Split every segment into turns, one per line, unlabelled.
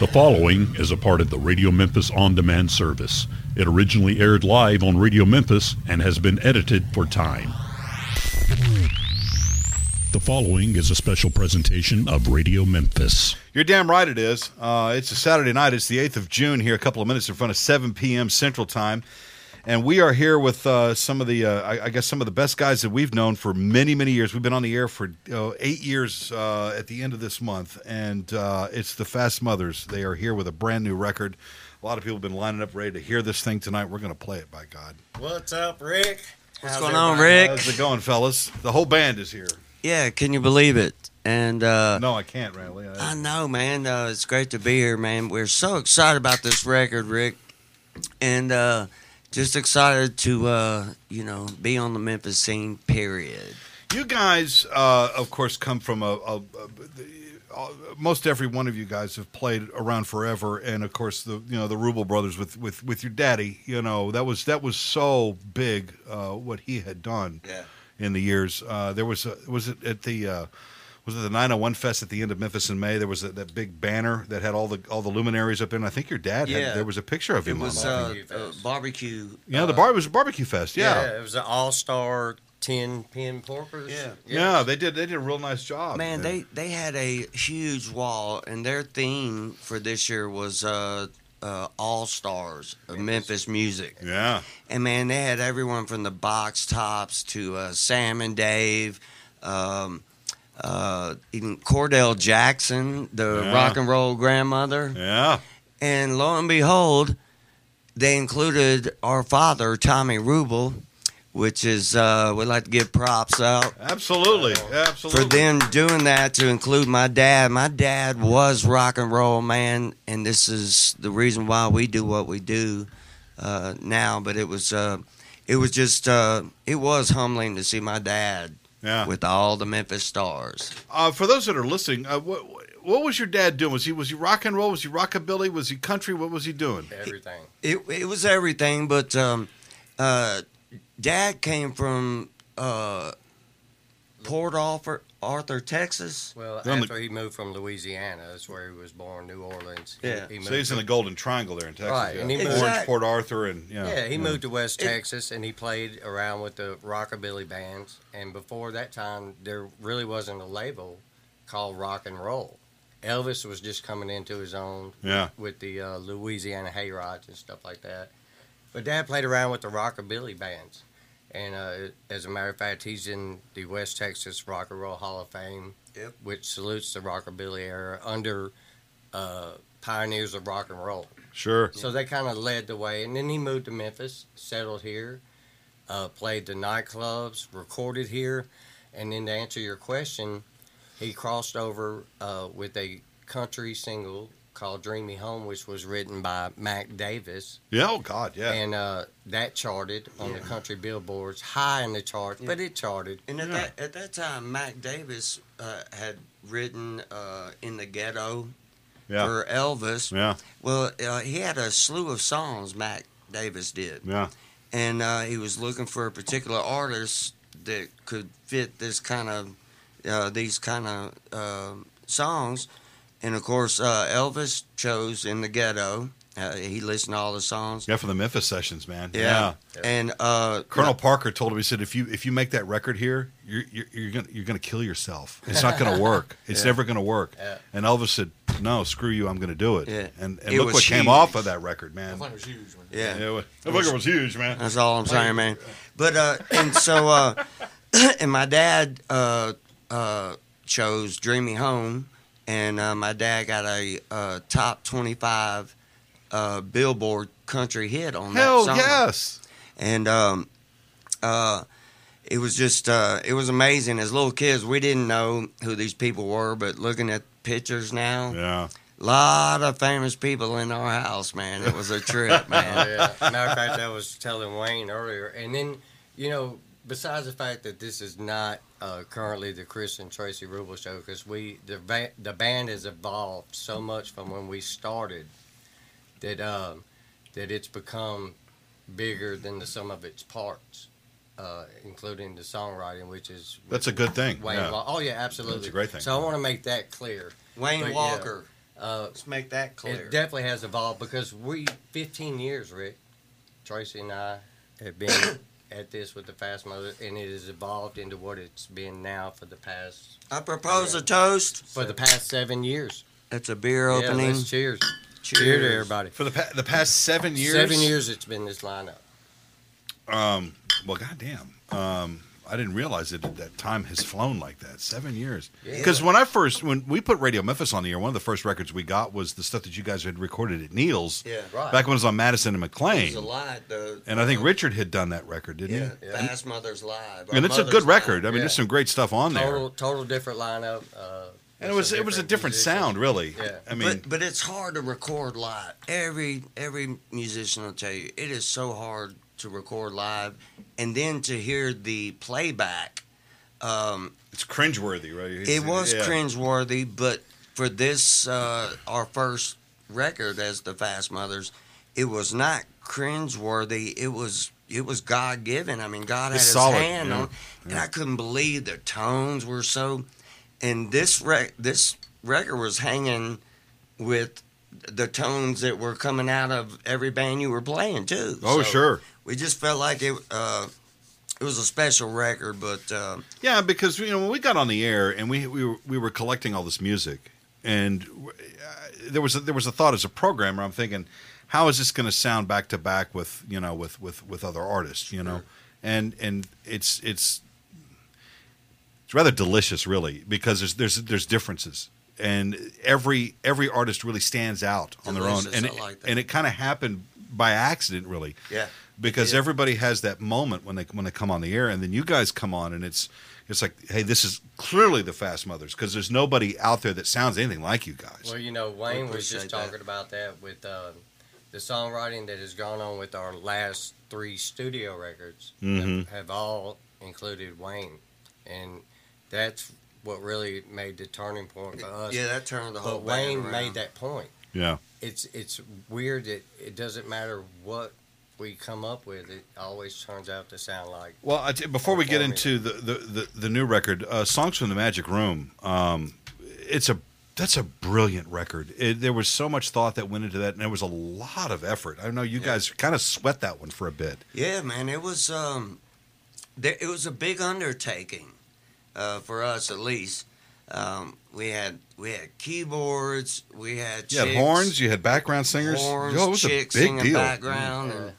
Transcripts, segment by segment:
The following is a part of the Radio Memphis On Demand service. It originally aired live on Radio Memphis and has been edited for time. The following is a special presentation of Radio Memphis.
You're damn right it is. Uh, it's a Saturday night. It's the 8th of June here, a couple of minutes in front of 7 p.m. Central Time. And we are here with uh, some of the, uh, I, I guess, some of the best guys that we've known for many, many years. We've been on the air for uh, eight years uh, at the end of this month, and uh, it's the Fast Mothers. They are here with a brand new record. A lot of people have been lining up ready to hear this thing tonight. We're going to play it, by God.
What's up, Rick?
What's
How's
going on. Rick?
How's it going, fellas? The whole band is here.
Yeah, can you believe it? And uh,
No, I can't, Randy.
I know, man. Uh, it's great to be here, man. We're so excited about this record, Rick, and uh, just excited to, uh, you know, be on the Memphis scene. Period.
You guys, uh, of course, come from a, a, a, uh, most every one of you guys have played around forever, and of course the you know the Rubel brothers with, with, with your daddy. You know that was that was so big uh, what he had done
Yeah.
in the years. Uh, there was a, was it at the uh, was it the 901 Fest at the end of Memphis in May? There was a, that big banner that had all the all the luminaries up in. I think your dad
Yeah.
had there was a picture of
It
him
was
on that.
uh,
Barbecue
uh, barbecue.
yeah, the
uh,
bar it was a barbecue fest. Yeah.
yeah it was an all-star ten pin porkers.
Yeah.
Yeah, they did. They did a real nice job.
Man, they they had a huge wall, and their theme for this year was uh, uh, all stars of Memphis music.
Yeah,
And man, they had everyone from the Box Tops to uh, Sam and Dave, um, uh, even Cordell Jackson, the
Yeah.
rock and roll grandmother.
yeah.
And lo and behold, they included our father, Tommy Rubel, which is, uh, we'd like to give props out
Absolutely, absolutely.
for them doing that to include my dad. My dad was rock and roll man, and this is the reason why we do what we do uh, now. But it was uh, it was just uh, it was humbling to see my dad
Yeah.
with all the Memphis stars.
Uh, for those that are listening, uh, what what was your dad doing? Was he was he rock and roll? Was he rockabilly? Was he country? What was he doing?
everything.
It it was everything, but um, uh, dad came from uh, Port Arthur, Arthur, Texas.
Well,
They're on the-
after he moved from Louisiana, that's where he was born, New Orleans. He-
Yeah.
he moved
So he's in
to-
the Golden Triangle there in Texas.
Right,
yeah.
and he
Orange,
moved- Exact-
Port Arthur, and yeah.
Yeah, he moved to West
It-
Texas and he played around with the rockabilly bands. And before that time, there really wasn't a label called rock and roll. Elvis was just coming into his own
Yeah.
with the uh, Louisiana Hayrides and stuff like that. But Dad played around with the rockabilly bands, and uh, as a matter of fact, he's in the West Texas Rock and Roll Hall of Fame,
Yep.
which salutes the rockabilly era under uh, pioneers of rock and roll.
Sure.
So they kind of led the way, and then he moved to Memphis, settled here, uh, played the nightclubs, recorded here, and then to answer your question, he crossed over uh, with a country single called "Dream Me Home," which was written by Mac Davis,
Yeah. Oh God. Yeah.
and uh, that charted on the country billboards, high in the charts, but it charted.
And at
Yeah.
that at that time, Mac Davis uh, had written uh, in the ghetto
yeah.
for Elvis.
Yeah.
Well, uh, he had a slew of songs. Mac Davis did,
Yeah.
and uh, he was looking for a particular artist that could fit this kind of uh, these kind of um songs. And of course, uh, Elvis chose in the ghetto. Uh, he listened to all the songs.
Yeah. For the Memphis sessions, man.
Yeah. And uh,
Colonel Parker told him. He said, "If you if you make that record here, you're you're, you're gonna you're gonna kill yourself. It's not gonna work. It's
Yeah.
never gonna work."
Yeah.
And Elvis said, "No, screw you. I'm gonna do it."
Yeah.
And and
It
look
was
what came off of that record, man.
That was huge, man.
yeah,
Yeah, it- that record was huge, man.
That's all I'm saying, man. But uh, and so uh, and my dad uh, uh, chose "Dream Me Home," and uh, my dad got a uh, top twenty-five uh, Billboard country hit on
Hell
that song.
yes.
And um, uh, it was just uh, it was amazing. As little kids, we didn't know who these people were, but looking at pictures now,
Yeah.
lot of famous people in our house, man. It was a trip,
Oh,
man.
yeah. Matter of fact, I was telling Wayne earlier, and then you know, besides the fact that this is not uh, currently the Chris and Tracy Rubel show, because we the va- the band has evolved so much from when we started that um, that it's become bigger than the sum of its parts, uh, including the songwriting, which is
That's a good thing.
Wayne.
Yeah.
Wa- oh yeah, absolutely.
That's a great thing.
So I want to make that clear.
Wayne
But, yeah.
Walker.
Uh,
Let's make that clear.
it definitely has evolved because we 15 years, Rick, Tracy and I have been at this with the Fast Mother, and it has evolved into what it's been now for the past
I propose a toast.
for the past seven years.
That's a beer
Yeah,
opening.
let's cheers.
Cheers.
Cheers to everybody.
For the pa- the past seven years.
Seven years it's been this lineup.
Um. Well, goddamn. Um. I didn't realize that that time has flown like that. Seven years.
Yeah.
Because when I first, when we put Radio Memphis on the air, one of the first records we got was the stuff that you guys had recorded at Neil's
Yeah.
Right.
back when it was on Madison and
It was
McLean.
a lot. The,
And I think Richard had done that record, didn't
Yeah,
he?
Yeah.
Fast Mother's Live.
And it's a good
Live.
record. I mean,
Yeah.
there's some great stuff on there.
Total, total different lineup. Uh,
and it was it was a different sound, really.
Yeah.
I mean,
but but it's hard to record live. Every every musician will tell you it is so hard to record live, and then to hear the playback. Um,
it's cringeworthy, right?
it was
Yeah.
cringeworthy, but for this uh, our first record as the Fast Mothers, it was not cringeworthy. It was it was God given. I mean, God had
It's
His
solid,
hand
yeah,
on, and
yeah.
I couldn't believe the tones were so. And this rec- this record was hanging with the tones that were coming out of every band you were playing too.
Oh,
So
sure.
We just felt like it. Uh, it was a special record, but uh,
Yeah, because you know when we got on the air and we we were, we were collecting all this music, and uh, there was a, there was a thought as a programmer. I'm thinking, how is this going to sound back to back with you know with with with other artists, you know, and and it's it's it's rather delicious, really, because there's there's there's differences. And every every artist really stands out on their own, and it,
like that.
and it kind of happened by accident, really
yeah,
because
Yeah.
everybody has that moment when they when they come on the air, and then you guys come on, and it's it's like, hey, this is clearly the Fast Mothers because there's nobody out there that sounds anything like you guys.
Well, you know, Wayne was just
appreciate that.
talking about that with uh, the songwriting that has gone on with our last three studio records
Mhm.
that have all included Wayne, and that's what really made the turning point for us.
yeah, that turned the whole.
but Wayne
around.
made that point.
yeah,
It's it's weird that it doesn't matter what we come up with; it always turns out to sound like.
Well, I t- before we get into the the, the, the new record, uh, "Songs from the Magic Room," um, it's a that's a brilliant record. It, there was so much thought that went into that, and there was a lot of effort. I know you
Yeah.
guys kind of sweat that one for a bit.
Yeah, man, it was um, there, it was a big undertaking uh, for us, at least. Um, we had we had keyboards, we had
You had horns, you had background singers.
horns,
Yo, it was a big deal.
background, and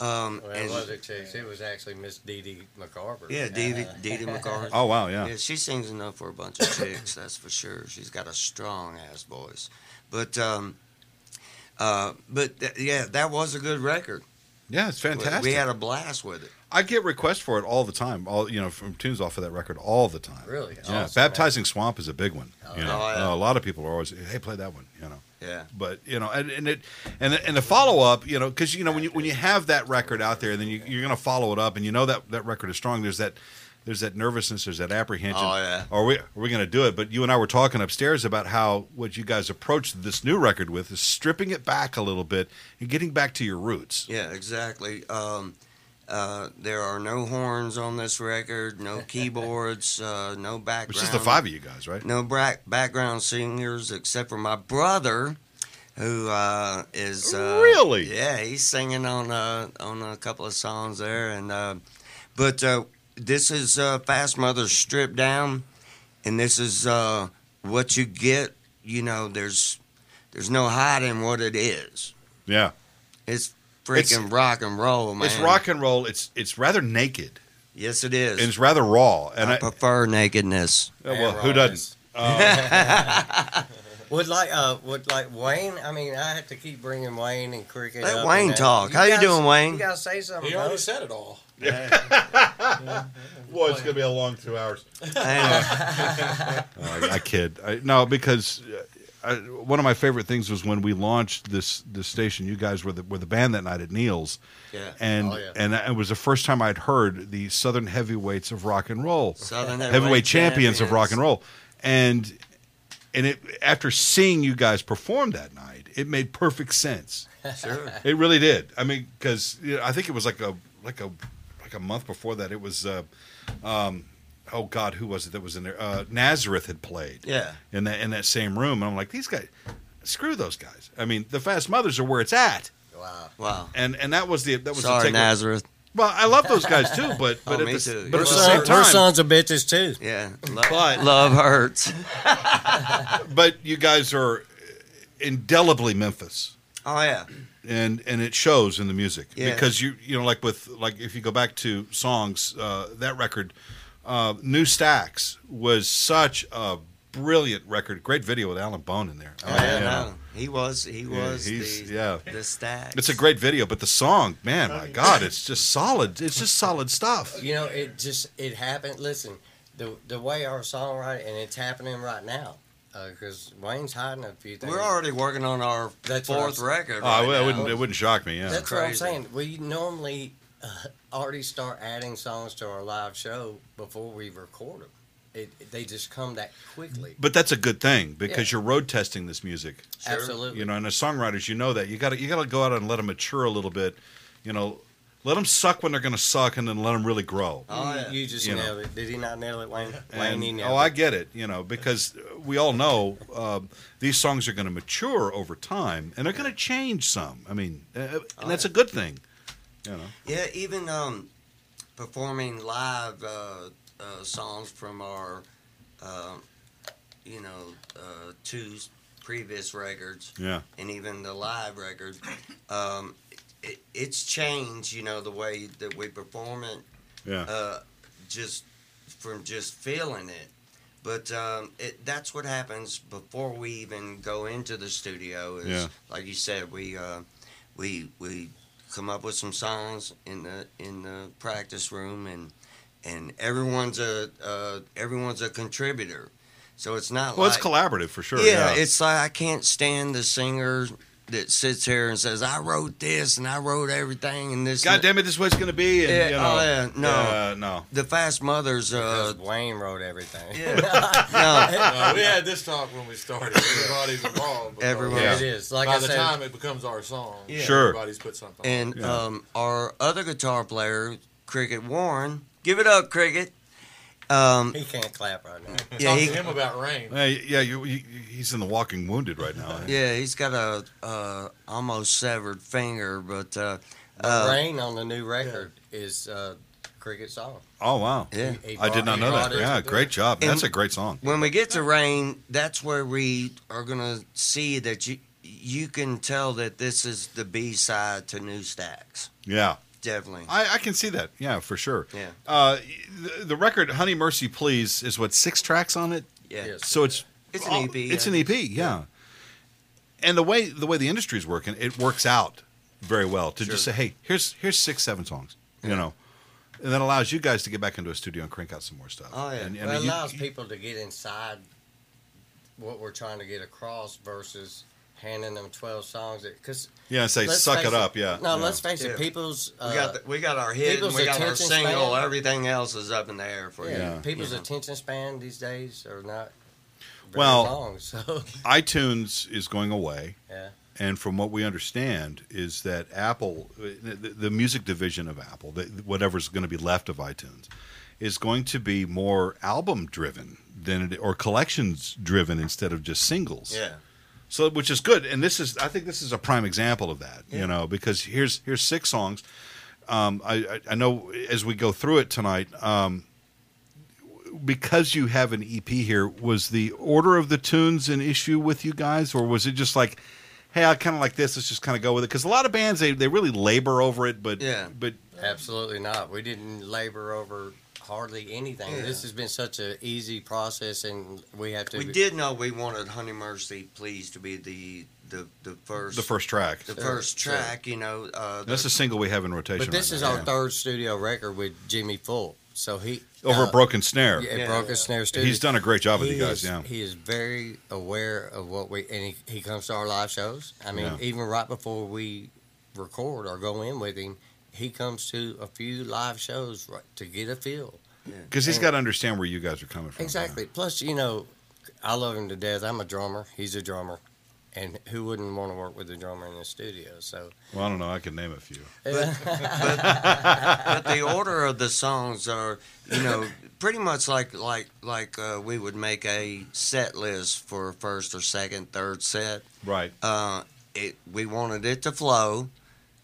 um,
Well, it
and-
wasn't chicks; it was actually Miss Dee Dee McCarver.
yeah, Dee Dee, Dee Dee McCarthy.
Oh wow, yeah.
Yeah, she sings enough for a bunch of chicks, that's for sure. She's got a strong ass voice. But um uh but th- yeah, that was a good record.
Yeah, it's
We-
fantastic.
We had a blast with it.
I get requests for it all the time. All you know, from tunes off of that record all the time.
Really?
Yeah,
Awesome,
baptizing swamp is a big one. You know,
Oh, yeah.
Uh, a lot of people are always, hey, play that one. You know,
Yeah.
but you know, and, and it and the, and the follow up, you know, because you know when you when you have that record out there, then you, you're going to follow it up, and you know that that record is strong. There's that there's that nervousness, there's that apprehension.
Oh, yeah.
Are we are we going to do it? But you and I were talking upstairs about how what you guys approached this new record with is stripping it back a little bit and getting back to your roots.
Yeah, exactly. Um uh, there are no horns on this record, no keyboards, uh, no background.
Which is the five of you guys, right?
No back, background singers except for my brother, who uh, is uh,
Really?
Yeah, he's singing on uh, on a couple of songs there, and uh, but uh, this is uh, Fast Mother stripped down, and this is uh, what you get. You know, there's there's no hiding what it is.
Yeah.
It's freaking rock and roll, man.
It's rock and roll. It's it's rather naked
Yes, it is.
and it's rather raw. And
I,
I,
prefer nakedness.
uh, well, who doesn't?
Would like uh would like Wayne? I mean, I have to keep bringing Wayne and Cricket.
Let
up
Wayne
and that.
talk. How you doing, Wayne?
You gotta say something.
He already
bro.
said it all.
Well, it's gonna be a long two hours.
I
I, I kid. I, no, because uh, I, one of my favorite things was when we launched this this station. You guys were the were the band that night at Neil's,
yeah.
and
Oh, yeah.
and it was the first time I'd heard the Southern heavyweights of rock and roll,
Southern
heavyweight champions of rock and roll, and and it after seeing you guys perform that night, it made perfect sense.
Sure.
It really did. I mean, because you know, I think it was like a like a like a month before that. It was uh, um, oh God, who was it that was in there? Uh, Nazareth had played.
Yeah.
In that in that same room, and I'm like, these guys, screw those guys. I mean, the Fast Mothers are where it's at,
Wow.
Wow.
and and that was the that was the
Sorry,
take-
Nazareth.
Well, I love those guys too, but but
Oh,
at
me
the,
too.
but
Her,
at the
son,
same
her
time,
sons are bitches too.
Yeah. Lo-
But-
love hurts.
but you guys are indelibly Memphis.
Oh yeah.
and and it shows in the music
Yeah.
because you you know like with like if you go back to songs uh, that record uh, new stacks was such a brilliant record great video with alan bone in there
Oh,
mean,
yeah, no. He was. He
Yeah,
was.
he's-
the,
yeah.
The stacks.
it's a great video but the song man my god it's just solid it's just solid stuff
You know, it just it happened. Listen, the the way our songwriting and it's happening right now because Wayne's hiding a few things.
We're already working on our
That's
fourth record.
oh, I,
right
I
now.
wouldn't it wouldn't shock me yeah
That's what I'm saying. We normally uh, already start adding songs to our live show before we record them. It, they just come that quickly.
but that's a good thing because
Yeah.
you're road testing this music
Sure.
Absolutely.
you know and as songwriters you know that you got to you got to go out and let them mature a little bit you know let them suck when they're going to suck and then let them really grow
Oh,
you,
yeah.
you just
You know.
nailed it. Did he not nail it, Wayne?
And,
Wayne, he nailed it.
oh,
it.
I get it. You know, because we all know um, these songs are going to mature over time, and they're going to change some. I mean, uh, and
Oh,
that's
yeah.
a good thing. You know,
Yeah, even um, performing live uh, uh, songs from our, uh, you know, uh, two previous records,
yeah,
and even the live record, um, it, it's changed. You know, the way that we perform it,
yeah,
uh, just from just feeling it. But um, it, that's what happens before we even go into the studio. Is
Yeah.
like you said, we uh, we we come up with some songs in the in the practice room, and and everyone's a uh, everyone's a contributor. So it's not
well,
like
it's collaborative for sure.
yeah,
Yeah,
it's like I can't stand the singer that sits here and says, "I wrote this and I wrote everything and this."
God
and
damn it, this is what it's going to be. And,
Yeah,
you know,
oh, yeah, no.
yeah, no.
The Fast Mothers, uh,
Wayne wrote everything.
yeah, no,
Uh, we had this talk when we started. Everybody's involved. because
Everyone-
Yeah.
It is. Like
by
I
the
said,
time it becomes our song,
Yeah.
Sure.
everybody's put something. on.
and
Yeah.
um, our other guitar player, Cricket Warren, give it up, Cricket. Um,
he can't clap right now.
yeah,
Talk
he,
to him about rain.
Hey, yeah, you, you, he's in the walking wounded right now.
yeah, he's got a uh, almost severed finger, but uh,
The
uh,
rain on the new record is uh, Cricket song.
Oh wow,
yeah.
He- he
I did not know that. Yeah,
to-
great job.
And-
That's a great song.
When we get to rain, that's where we are gonna see that you you can tell that this is the B side to New Stacks.
Yeah,
Definitely.
I, I can see that. Yeah, for sure.
Yeah.
Uh, the, the record "Honey Mercy Please" is what six tracks on it.
Yeah.
Yes.
So it's
It's an
oh,
EP,
It's
yeah.
an EP, yeah. And the way the way the industry's working, it works out very well to just say, "Hey, here's here's six, seven songs," you know, and that allows you guys to get back into a studio and crank out some more stuff.
Oh, yeah.
And,
Well,
and
it
you-
allows people to get inside what we're trying to get across versus handing them 12 songs. Because
yeah, say suck it up, yeah.
No,
yeah.
let's face
Yeah.
it, people's. Uh,
we got the, we got our hit, and we got our single.
span-
Everything else is up in the air for
yeah,
you.
Yeah.
people's
you
attention span these days are not very
Well-
long. So,
iTunes is going away.
yeah.
And from what we understand, is that Apple, the, the music division of Apple, the, whatever's going to be left of iTunes, is going to be more album driven than it, or collections driven instead of just singles.
Yeah.
So, which is good, and this is, I think, this is a prime example of that.
Yeah.
You know, because here's here's six songs. Um, I, I I know as we go through it tonight, um, because you have an EP here, was the order of the tunes an issue with you guys, or was it just like, hey, I kind of like this, let's just kind of go with it? Because a lot of bands they, they really labor over it, but
Yeah.
but
Absolutely not. We didn't labor over hardly anything.
Yeah.
This has been such an easy process, and we have to.
We did know we wanted Honey Mercy Please to be the the, the first
the first track.
the
Sure,
first
sure.
track. You know, uh,
That's a single we have in rotation.
But this
right
is
now.
our
Yeah.
third studio record with Jimmy Full. So he
over
uh,
at Broken Snare.
Yeah,
Yeah.
Broken Snare Studio.
He's done a great job with
he
you guys.
is,
Yeah,
he is very aware of what we and he, he comes to our live shows. I mean,
Yeah.
even right before we record or go in with him, he comes to a few live shows right, to get a feel.
because he's got to understand where you guys are coming from.
Exactly. Plus, you know, I love him to death. I'm a drummer. He's a drummer. and who wouldn't want to work with a drummer in the studio? So,
Well, I don't know. I can name a few.
but the order of the songs are, you know, pretty much like like like uh, we would make a set list for first or second, third set.
Right.
Uh, it we wanted it to flow,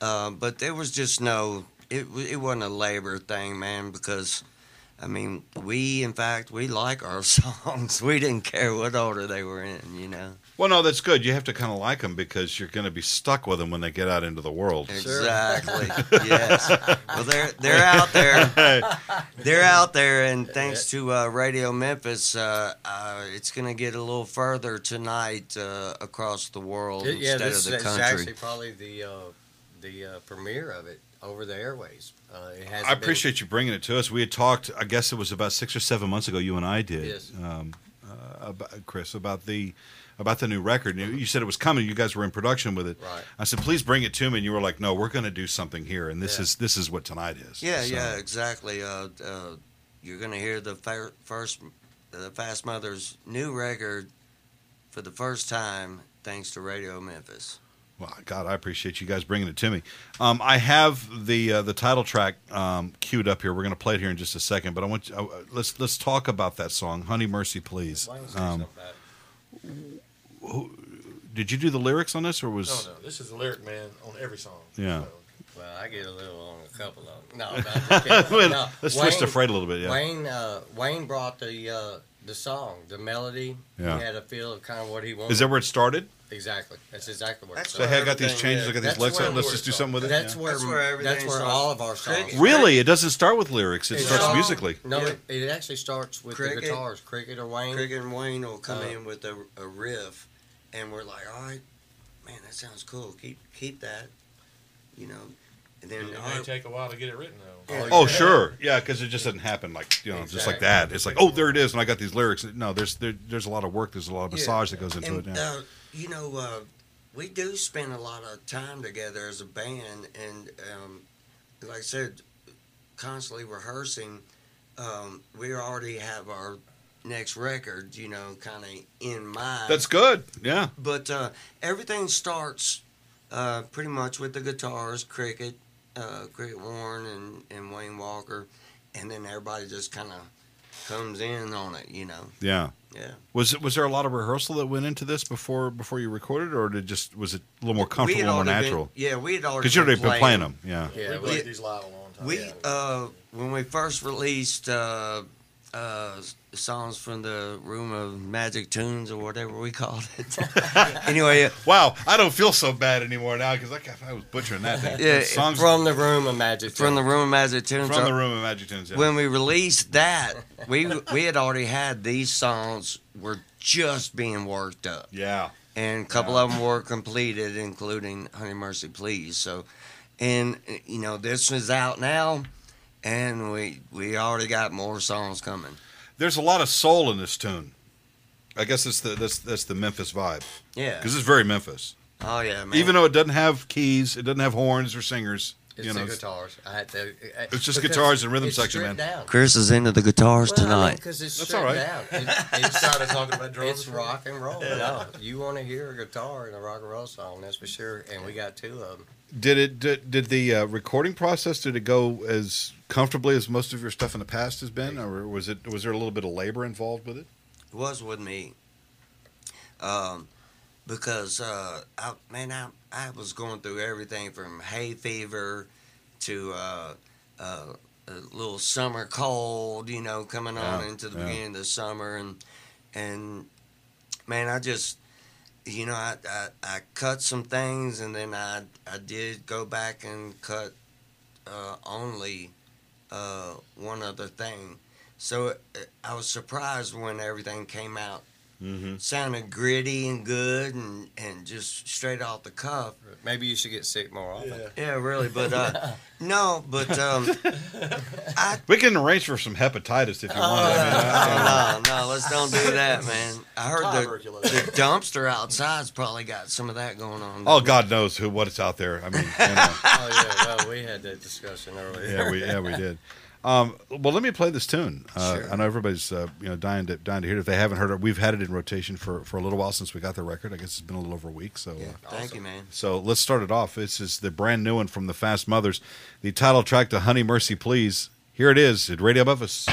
uh, but there was just no. It it wasn't a labor thing, man, because. I mean, we in fact we like our songs. We didn't care what order they were in, you know.
Well, no, that's good. You have to kind of like them because you're going to be stuck with them when they get out into the world.
Exactly. yes. Well, they're they're out there. They're out there, and thanks to uh, Radio Memphis, uh, uh, it's going to get a little further tonight uh, across the world
It- yeah,
instead
this
of the
is
country.
actually probably the uh, the uh, premiere of it over the airways. Uh, it.
I appreciate you bringing it to us. We had talked, I guess it was about six or seven months ago. You and I did,
Yes.
um, uh, about, Chris, about the about the new record. You you said it was coming. You guys were in production with it.
Right.
I said, please bring it to me, and you were like, no, we're going to do something here, and this
Yeah.
is this is what tonight is.
Yeah,
So-
yeah, exactly. Uh, uh, you're going to hear the fir- first, the Fast Mother's new record for the first time, thanks to Radio Memphis.
Well, God, I appreciate you guys bringing it to me. Um, I have the uh, the title track um, queued up here. We're going to play it here in just a second, but I want you, uh, let's let's talk about that song, "Honey Mercy Please." Um, did you do the lyrics on this, or was
No, no, this is the lyric man on every song.
Yeah.
So,
Well, I get a little on a couple of them. No, no, I'm just kidding. No,
let's twist the freight a little bit? Yeah,
Wayne uh, Wayne brought the uh, the song, the melody.
Yeah.
He had a feel of kind of what he wanted.
is that where it started?
exactly? That's exactly where.
That's
it
So
started.
hey, I got these changes.
yeah.
I got these
That's
lyrics. Let's just do something with it.
That's
yeah.
where
That's where everything
that's where all of our songs.
Cricket.
Really, it doesn't start with lyrics. It
It
starts
starts-
musically.
No,
Yeah.
it, it actually starts with
Cricket.
the guitars, Cricket or Wayne.
Cricket and Wayne will come
Uh,
in with a, a riff, and we're like, all right, man, that sounds cool. Keep keep that, you know. And then
It may
right,
take a while to get it written though.
Yeah.
Oh, sure, yeah, because it just doesn't happen like you know, just like
Exactly.
that. It's like, oh, there it is, and I got these lyrics. No, there's there, there's a lot of work. There's a lot of
Yeah.
massage that goes into
and,
it. Yeah.
uh, you know, uh, we do spend a lot of time together as a band, and um, like I said, constantly rehearsing. Um, we already have our next record, you know, kind of in mind.
That's good. Yeah,
but uh, everything starts uh, pretty much with the guitars, Cricket, uh, Cricket Warren, and, and Wayne Walker, and then everybody just kind of comes in on it, you know.
yeah.
Yeah.
Was it was there a lot of rehearsal that went into this before before you recorded, or did just was it a little more
We had
comfortable, more
already been-
natural?
yeah, we had already
Because you'd already been playing them. Yeah.
Yeah,
we
we-
played these live a long time.
We
Yeah.
uh, when we first released uh, uh, songs from the Room of Magic Tunes or whatever we called it. anyway, uh,
Wow, I don't feel so bad anymore now because I, I was butchering that. Thing.
Yeah,
songs from,
from the room of magic.
from the Room of Magic Tunes.
from
uh,
the room of Magic Tunes. Yeah.
when we released that, we we had already had these songs were just being worked up,
yeah,
and a couple
Yeah.
of them were completed, including "Honey Mercy Please." So, and you know this is out now, and we we already got more songs coming.
There's a lot of soul in this tune. I guess it's the that's that's the Memphis vibe
Yeah.
because it's very Memphis.
Oh yeah, man.
Even though it doesn't have keys, it doesn't have horns or singers.
It's
you know,
the guitars. I had to,
It's just guitars and rhythm
it's
section, man.
Down.
Chris is into the guitars tonight.
because it's
That's
stripped
all right.
down. It, it's,
Started talking about drums.
it's rock and roll. No, you want to hear a guitar in a rock and roll song, that's for sure. And we got two of them.
Did it did, did the uh, recording process did it go as comfortably as most of your stuff in the past has been, or was it was there a little bit of labor involved with it?
It was with me. Um, because uh, I, man, I I was going through everything from hay fever to uh, uh, a little summer cold, you know, coming on
Yeah,
into the
yeah.
beginning of the summer, and and man, I just you know I, I I cut some things, and then I I did go back and cut uh, only uh, one other thing. So uh, I was surprised when everything came out.
Mm-hmm.
Sounded gritty and good, and, and just straight off the cuff.
Maybe you should get sick more often.
Yeah.
Yeah, really. But uh, no, but um, I
We can arrange for some hepatitis if you want.
Oh,
I mean, I-
no, no, let's don't do that, man. I heard the, the dumpster outside's probably got some of that going on.
oh, God knows who what is out there. I mean, you know,
Oh yeah, well we had that discussion earlier.
yeah, we yeah we did.
Um, well, let me play this tune. Uh,
sure.
I know everybody's uh, you know dying to dying to hear it. If they haven't heard it, we've had it in rotation for, for a little while since we got the record. I guess it's been a little over a week. So
yeah.
uh,
thank awesome. you, man.
So let's start it off. This is the brand new one from the Fast Mothers, the title track to "Honey Mercy Please." Here it is at Radio Memphis.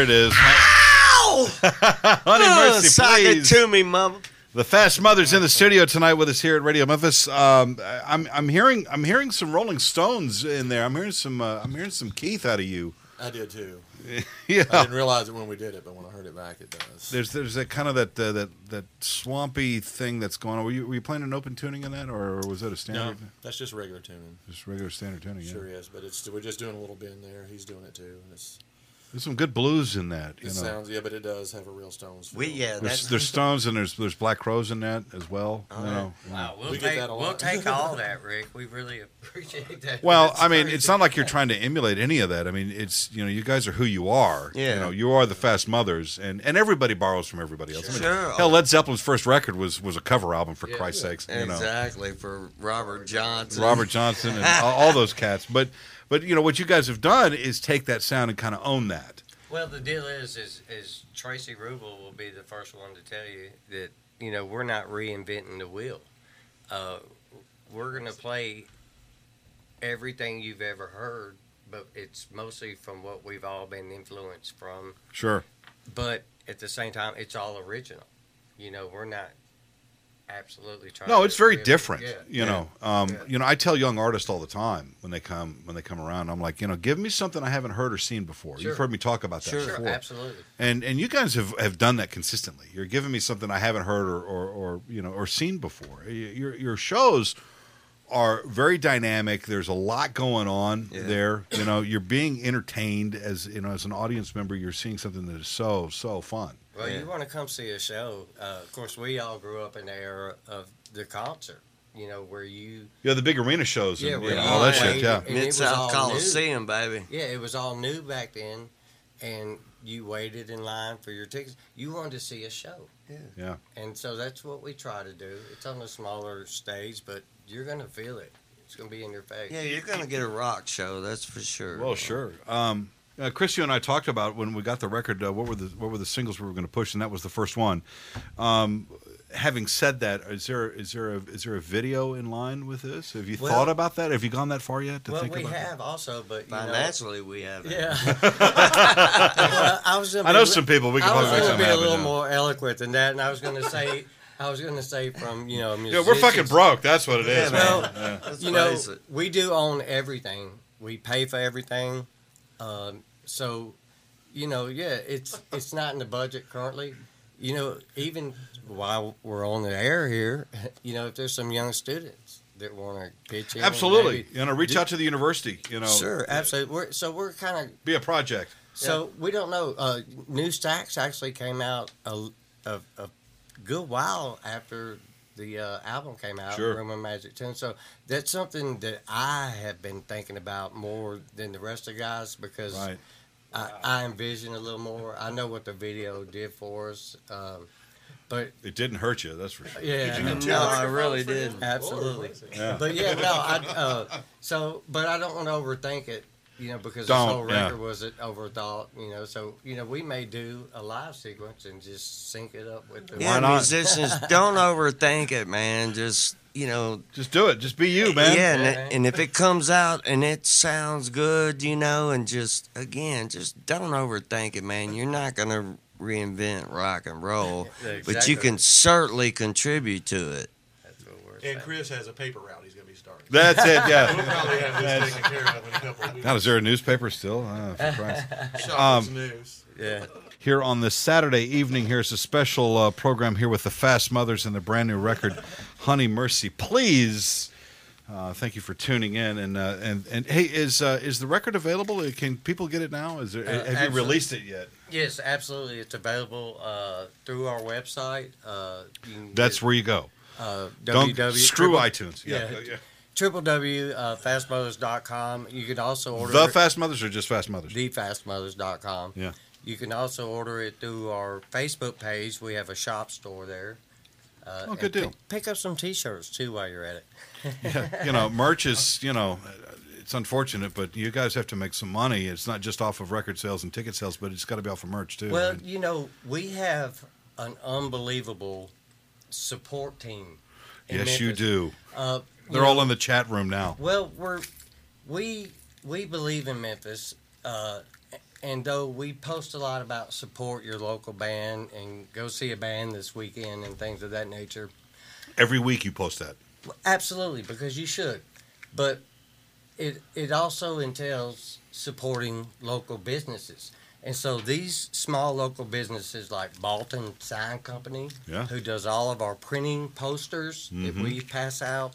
It
is.
Ow!
Honey
oh,
Mercy, please.
to me, mom. The Fast Mother's in the studio tonight with us here at Radio Memphis. Um, I'm I'm hearing I'm hearing some Rolling Stones in there. I'm hearing some uh, I'm hearing some Keith out of you.
I did too.
yeah, I
didn't realize it when we did it, but when I heard it back, it does.
There's there's that kind of that uh, that that swampy thing that's going on. Were you, were you playing an open tuning in that, or was that a standard?
No, that's just regular tuning.
Just regular standard tuning.
Sure yeah. is, but it's we're just doing a little bit in there. He's doing it too, and it's
there's some good blues in that.
it
know.
sounds yeah, but it does have a real Stones. Feel.
We yeah,
There's,
that's
there's Stones and there's there's Black Crowes in that as well. Oh, you know.
Wow, we'll
We
take we'll take all that, Rick. We really appreciate that.
Well,
That's
I mean, it's not like you're trying to emulate any of that. I mean, it's you know, you guys are who you are.
Yeah.
You know, you are the Fast Mothers, and and everybody borrows from everybody else. I mean,
Sure.
Hell, Led Zeppelin's first record was was a cover album for
Yeah.
Christ's sakes. You know,
exactly for Robert Johnson.
Robert Johnson and all, all those cats. But but you know what you guys have done is take that sound and kind of own that.
Well, the deal is, is, is Tracy Rubel will be the first one to tell you that you know we're not reinventing the wheel. Uh, we're gonna play everything you've ever heard, but it's mostly from what we've all been influenced from.
Sure.
But at the same time, it's all original. You know, we're not absolutely trying.
No, it's very different.
Yeah.
You know, um,
Yeah.
you know, I tell young artists all the time when they come when they come around, I'm like, you know, give me something I haven't heard or seen before.
Sure.
You've heard me talk about that
Sure.
Sure,
before.
absolutely.
and and you guys have, have done that consistently. You're giving me something I haven't heard or, or, or you know or seen before. Your your shows are very dynamic. There's a lot going on
Yeah.
there. You know, you're being entertained as you know as an audience member. You're seeing something that is so so fun.
Well,
Yeah.
you want to come see a show. Uh, of course, we all grew up in the era of the concert. You know, where you
Yeah, the big arena shows.
Yeah,
and,
where
you all that shit. Yeah,
Mid
was all
South
new.
Coliseum, baby.
yeah, it was all new back then, and you waited in line for your tickets. You wanted to see a show,
yeah.
and so that's what we try to do. It's on a smaller stage, but you're gonna feel it. It's gonna be in your face.
Yeah, you're gonna get a rock show, that's for sure.
Well, sure. Um, uh, Chris, you and I talked about when we got the record. Uh, what were the what were the singles we were going to push, and that was the first one. Um, having said that, is there is there a is there a video in line with this? Have you
Well-
thought about that? Have you gone that far yet to
well,
think
we
about?
have also, but you know,
Financially, we have. it.
yeah. Well, I was.
I know
a
some people. We can
I was
probably make
going to
something
be a little
now.
more eloquent than that, and I was going to say, I was going to say from you know,
Yeah, we're fucking broke. That's what it is.
Yeah,
man.
man.
Yeah.
You know, we do own everything. We pay for everything. Um, so, you know, yeah, it's it's not in the budget currently. You know, even while we're on the air here, you know, if there's some young students that want to pitch in,
Absolutely.
maybe-
You know, reach out to the university. You know,
Sure, absolutely. We're, so we're kind of
be a project.
so we don't know. Uh, New Stacks actually came out a, a, a good while after the uh, album came out,
Sure.
Roman Magic Ten. So that's something that I have been thinking about more than the rest of the guys because
Right.
I, I envision a little more. I know what the video did for us, um, but
It didn't hurt you. That's for sure.
yeah,
No, I really did.
absolutely.
Yeah.
But yeah, no, I uh, so but I don't want to overthink it, you know, because
Don't,
this whole
yeah.
record was it overthought, you know. So you know, we may do a live sequence and just sync it up with the.
Yeah, musicians, don't overthink it, man. Just you know,
Just do it. Just be you, man.
yeah, and,
Yeah,
it-
man.
and if it comes out and it sounds good, you know, and just again, just don't overthink it, man. You're not gonna reinvent rock and roll,
Yeah,
but you can certainly contribute to it.
That's what we're
And
saying.
Chris has a paper route
That's it.
We'll
Yeah.
probably have this taken care of in a couple of weeks.
God, is there a newspaper still? Oh, for Um,
news.
Yeah.
here on this Saturday evening. Here's a special uh, program here with the Fast Mothers and the brand new record, Honey Mercy. Please, uh, thank you for tuning in. And uh, and and hey, is uh, is the record available? Uh, Can people get it now? Is there,
Uh,
have you released it yet?
Yes, absolutely. It's available uh, through our website. Uh,
That's
get,
where you go.
uh,
Don't
www.
screw
triple-
iTunes. Yeah,
yeah.
yeah.
Triple W uh. You can also order
The
it-
Fast Mothers or just Fast Mothers?
thefastmothers.com.
Yeah.
You can also order it through our Facebook page. We have a shop store there. Uh,
Oh,
and
good deal.
Pick, pick up some T-shirts too while you're at it.
you know, merch is, you know, it's unfortunate, but you guys have to make some money. It's not just off of record sales and ticket sales, but it's got to be off of merch too.
Well, you know, we have an unbelievable support team. in
yes, you
Memphis.
do.
Uh,
They're all in the chat room now.
Well, we're we we believe in Memphis, uh, and though we post a lot about support your local band and go see a band this weekend and things of that nature,
Every week you post that.
absolutely because you should, but it it also entails supporting local businesses. And so these small local businesses like Balton Sign Company,
Yeah.
who does all of our printing posters that
Mhm.
we pass out.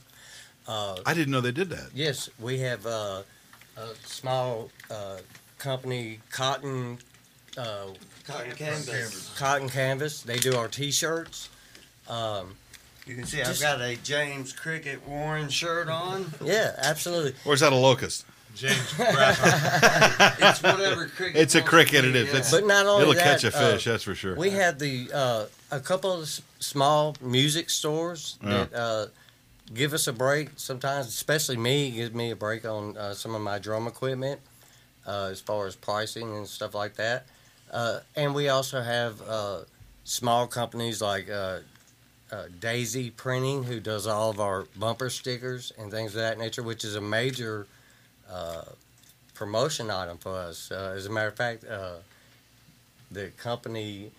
Uh,
I didn't know they did that.
Yes, we have uh, a small uh, company, Cotton uh,
Cotton canvas.
Cotton Canvas. They do our T-shirts. Um,
You can see I've
Just-
got a James Cricket Warren shirt on.
yeah, absolutely.
Or is that a locust?
James Grasshopper.
It's whatever cricket.
It's a
wants
cricket,
to
it
be,
is.
yeah.
It's-
But not only
It'll
that,
catch a
uh,
fish, that's for sure.
We had the uh, a couple of s- small music stores
Yeah.
that uh, give us a break sometimes, especially me, gives me a break on uh, some of my drum equipment uh, as far as pricing and stuff like that. Uh, and we also have uh, small companies like uh, uh, Daisy Printing, who does all of our bumper stickers and things of that nature, which is a major promotion item for us. As a matter of fact, the company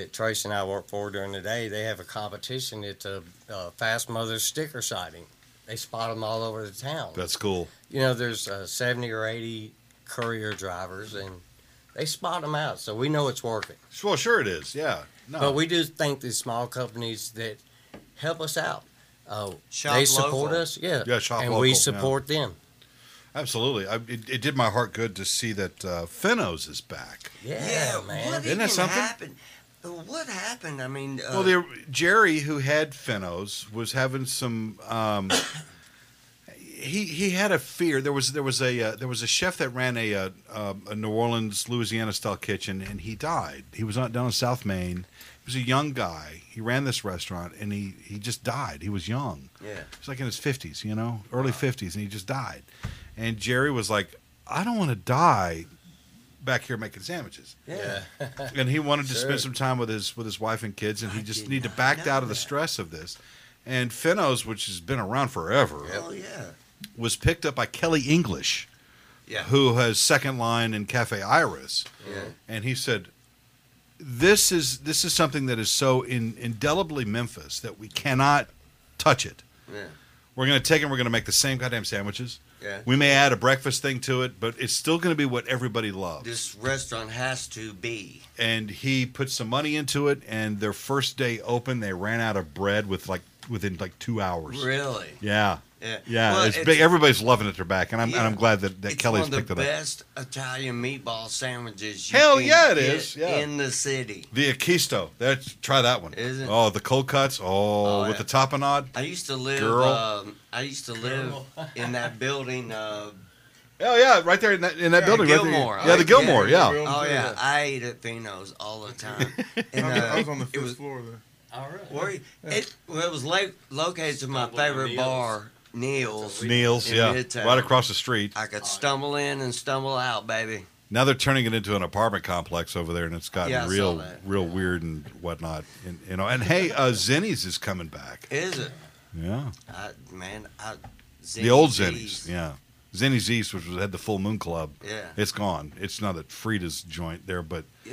that Trace and I work for during the day, they have a competition. It's a uh, Fast Mother sticker sighting. They spot them all over the town.
That's cool.
you know, there's uh, 70 or 80 courier drivers, and they spot them out, so we know it's working.
Well, sure it is. Yeah. No.
But we do thank these small companies that help us out. Uh,
Shop
they support
local.
us, yeah,
Yeah, shop
and
local,
we
yeah.
support them.
Absolutely. I, it, it did my heart good to see that uh, Fino's is back.
Yeah,
Yeah,
man.
what
Isn't that something?
happened? What happened? I mean, uh,
Well, the, Jerry, who had Fino's, was having some. Um, he he had a fear. There was there was a uh, there was a chef that ran a, uh um a New Orleans Louisiana style kitchen, and he died. He was on, down in South Maine. He was a young guy. He ran this restaurant, and he he just died. He was young.
yeah.
He was like in his fifties, you know, early fifties, and he just died. And Jerry was like, "I don't want to die back here making sandwiches."
yeah.
and he wanted to
Sure.
spend some time with his with his wife and kids, and he
I
just needed to
not
back
know
out of the
that.
stress of this. And Fino's, which has been around forever,
Oh yeah.
was picked up by Kelly English,
Yeah.
who has Second Line in Cafe Iris,
Yeah.
and he said, "This is this is something that is so in, indelibly Memphis that we cannot touch it.
Yeah.
We're going to take it. and We're going to make the same goddamn sandwiches.
Yeah.
We may add a breakfast thing to it, but it's still going to be what everybody loves."
This restaurant has to be.
and he put some money into it and their first day open they ran out of bread with like within like two hours
Really.
yeah
Yeah.
yeah
Well,
it's, big everybody's loving it they're back and i'm, and I'm glad that, that
it's
kelly's
one of
picked
the
it up
best Italian meatball sandwiches. You
Hell
can
yeah, it
get
is, yeah.
In the city.
the Akisto. That's try that one.
Is it?
Oh, the cold cuts. Oh,
Oh,
with
yeah.
the tapenade.
I used to live.
Girl.
Um, I used to live in that building. Uh,
Oh yeah, right there in that in that
Yeah,
building. right there.
Gilmore.
Yeah, the
Oh,
Gilmore.
yeah,
Yeah.
oh
Yeah.
yeah, I ate at Fino's all the time. And,
I was, I was
uh,
on the
it
fifth
was
floor there.
All right.
where you- it, well, it was lo- located to my favorite bar, Neil's.
Neil's.
In
Yeah.
Midtown.
Right across the street.
I could stumble in and stumble out, baby.
Now they're turning it into an apartment complex over there, and it's gotten
Yeah, I saw
real,
that.
real weird and whatnot. And you know, and hey, uh, Zinnie's is coming back.
Is it?
Yeah.
I, man, I,
the old
Zinnie's.
Zinnie's, yeah. Zinnie's East, which was, had the Full Moon Club,
Yeah.
it's gone. It's not at Frida's joint there, but
Yeah.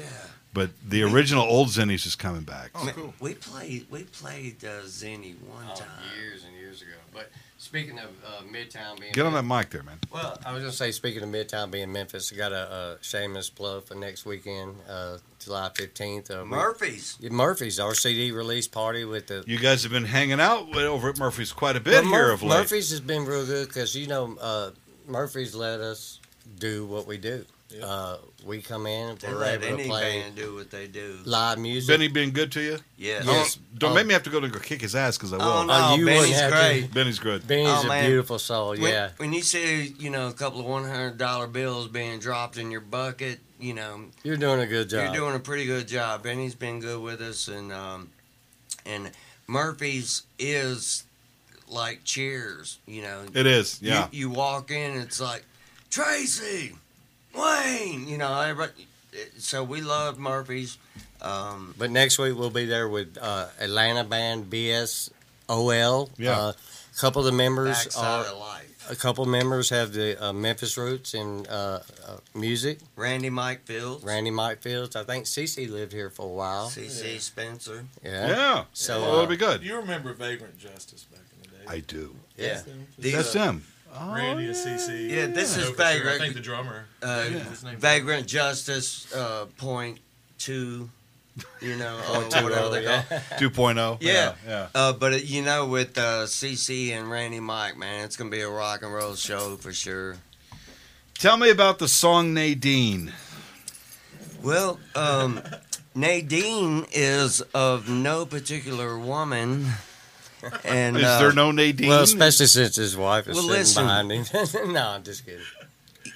but the original old Zinnie's is coming back.
Oh,
Man,
cool.
We played we played uh, Zinnie one
Oh,
time.
years and years ago. But speaking of uh, Midtown being
Get on that mic there, man.
Well, I was gonna say, speaking of Midtown being Memphis, I got a, a shameless plug for next weekend, uh, July fifteenth. Uh,
Murphy's.
Yeah, Murphy's RCD release party with the.
You guys have been hanging out with- over at Murphy's quite a bit
Well,
here
Mur-
of late.
Murphy's has been real good because you know uh, Murphy's let us do what we do.
Yeah.
Uh, we come in,
They
we're
let
able to play
band do what they do.
live music.
Benny been good to you?
Yes.
Yes.
Don't, don't
Oh.
make me have to go to go kick his ass because I will.
Oh no,
Oh, you wouldn't
Benny's
have to-
great.
Benny's good.
Benny's
Oh,
a
man.
beautiful soul.
When,
Yeah.
when you see, you know, a couple of one hundred dollar bills being dropped in your bucket, you know,
You're doing a good job.
you're doing a pretty good job. Benny's been good with us, and um, and Murphy's is like Cheers. You know,
It is, yeah.
You, you walk in, it's like Tracy, Wayne. You know, everybody. So we love Murphy's. Um,
But next week we'll be there with uh, Atlanta band BSOL.
Yeah.
Uh, a couple of the members
backside
are
of life.
a couple members have the uh, Memphis roots in uh, uh, music.
Randy Mike Fields,
Randy Mike Fields. I think CC lived here for a while.
CC Spencer.
Yeah.
Yeah.
So,
well, it'll
uh,
be good.
You remember Vagrant Justice back in the day?
I do.
Yeah.
These
That's
are-
them. Oh,
Randy and CC.
Yeah, this is
Know for sure. I
Vagrant.
think the drummer.
Uh,
His name's-
Vagrant Justice uh, Point Two, you know, or
Point two
whatever
oh,
they
yeah.
call.
2.0.
Yeah.
Yeah.
Uh, but it, you know, with uh, CC and Randy Mike, man, it's gonna be a rock and roll show for sure.
Tell me about the song Nadine.
Well, um, Nadine is of no particular woman, and
Is
uh,
there no Nadine?
Well, especially since his wife is
Well,
sitting
listen.
behind him. no, I'm just kidding.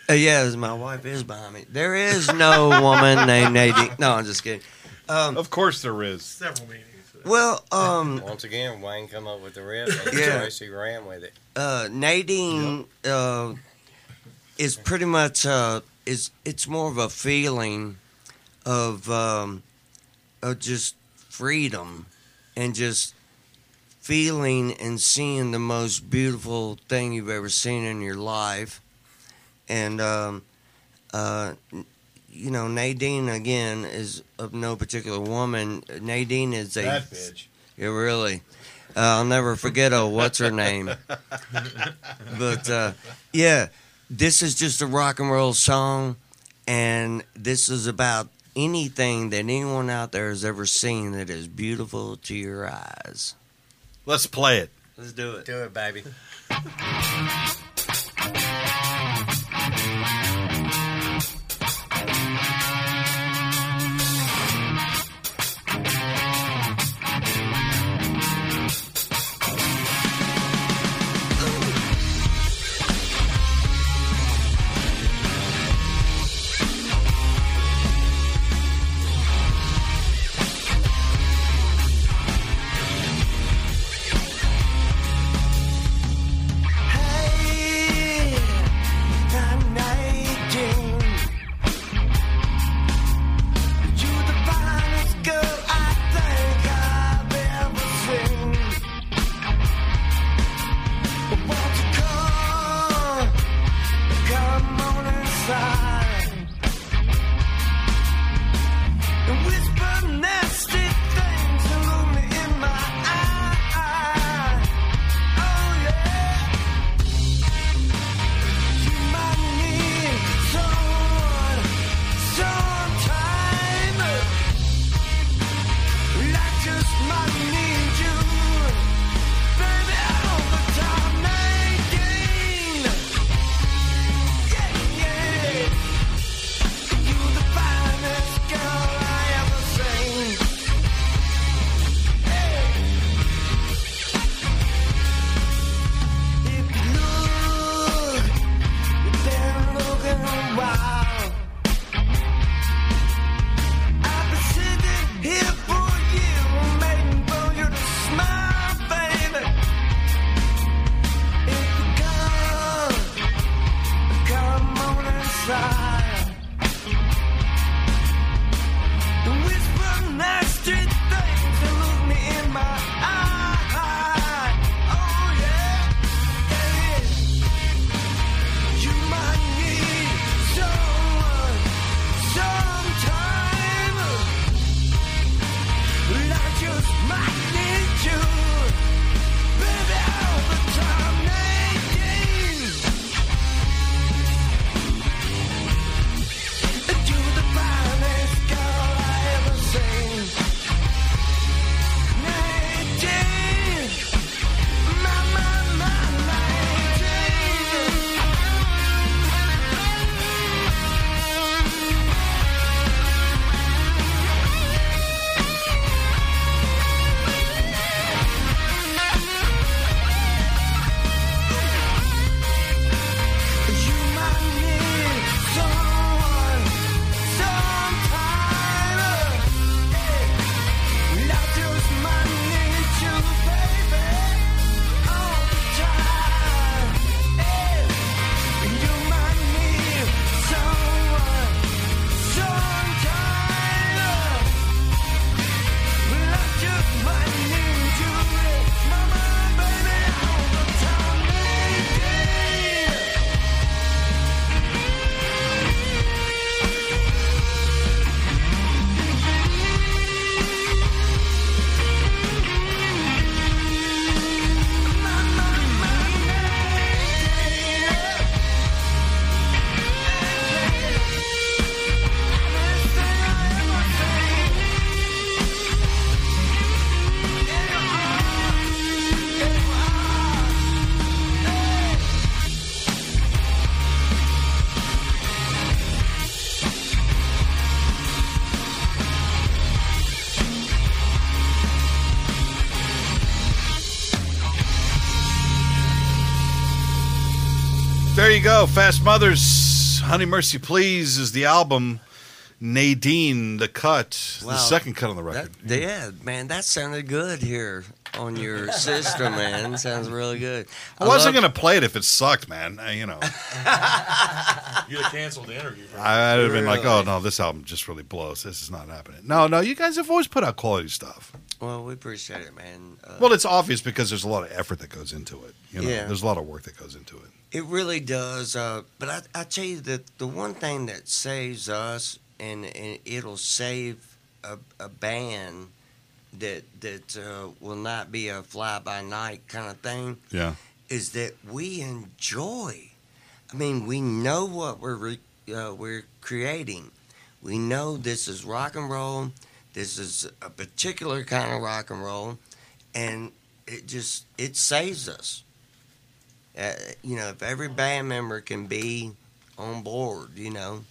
Uh, yeah, my wife is behind me. There is no woman named Nadine. No, I'm just kidding. Um,
of course there is.
Several meetings.
well, um,
Once again, Wayne come up with the riff and
Yeah.
Tracy ran with it.
uh, Nadine uh, is pretty much uh, is it's more of a feeling of um, of just freedom and just feeling and seeing the most beautiful thing you've ever seen in your life, and um, uh, you know Nadine again is of no particular woman. Nadine is a
That bitch.
yeah, really. Uh, I'll never forget. Oh, what's her name? but uh, yeah, this is just a rock and roll song, and this is about anything that anyone out there has ever seen that is beautiful to your eyes.
Let's play it.
Let's do it.
Do it, baby.
There you go. Fast Mothers, Honey Mercy Please is the album. Nadine, the cut, the second cut on the
That,
record.
yeah, man, that sounded good here on your system, man. Sounds really good.
I wasn't
love-
going to play it if it sucked, man. Uh, you know,
You'd have canceled the interview.
I, I'd have been like, oh, no, this album just really blows. This is not happening. No, no, you guys have always put out quality stuff.
Well, we appreciate it, man. Uh,
Well, it's obvious because there's a lot of effort that goes into it. You know,
Yeah.
there's a lot of work that goes into it.
It really does. Uh, but I, I tell you that the one thing that saves us, and, and it'll save a, a band that that uh, will not be a fly by night kind of thing,
Yeah.
is that we enjoy. I mean, we know what we're re, uh, we're creating. We know this is rock and roll. This is a particular kind of rock and roll, and it just it saves us. Uh, you know, if every band member can be on board, you know,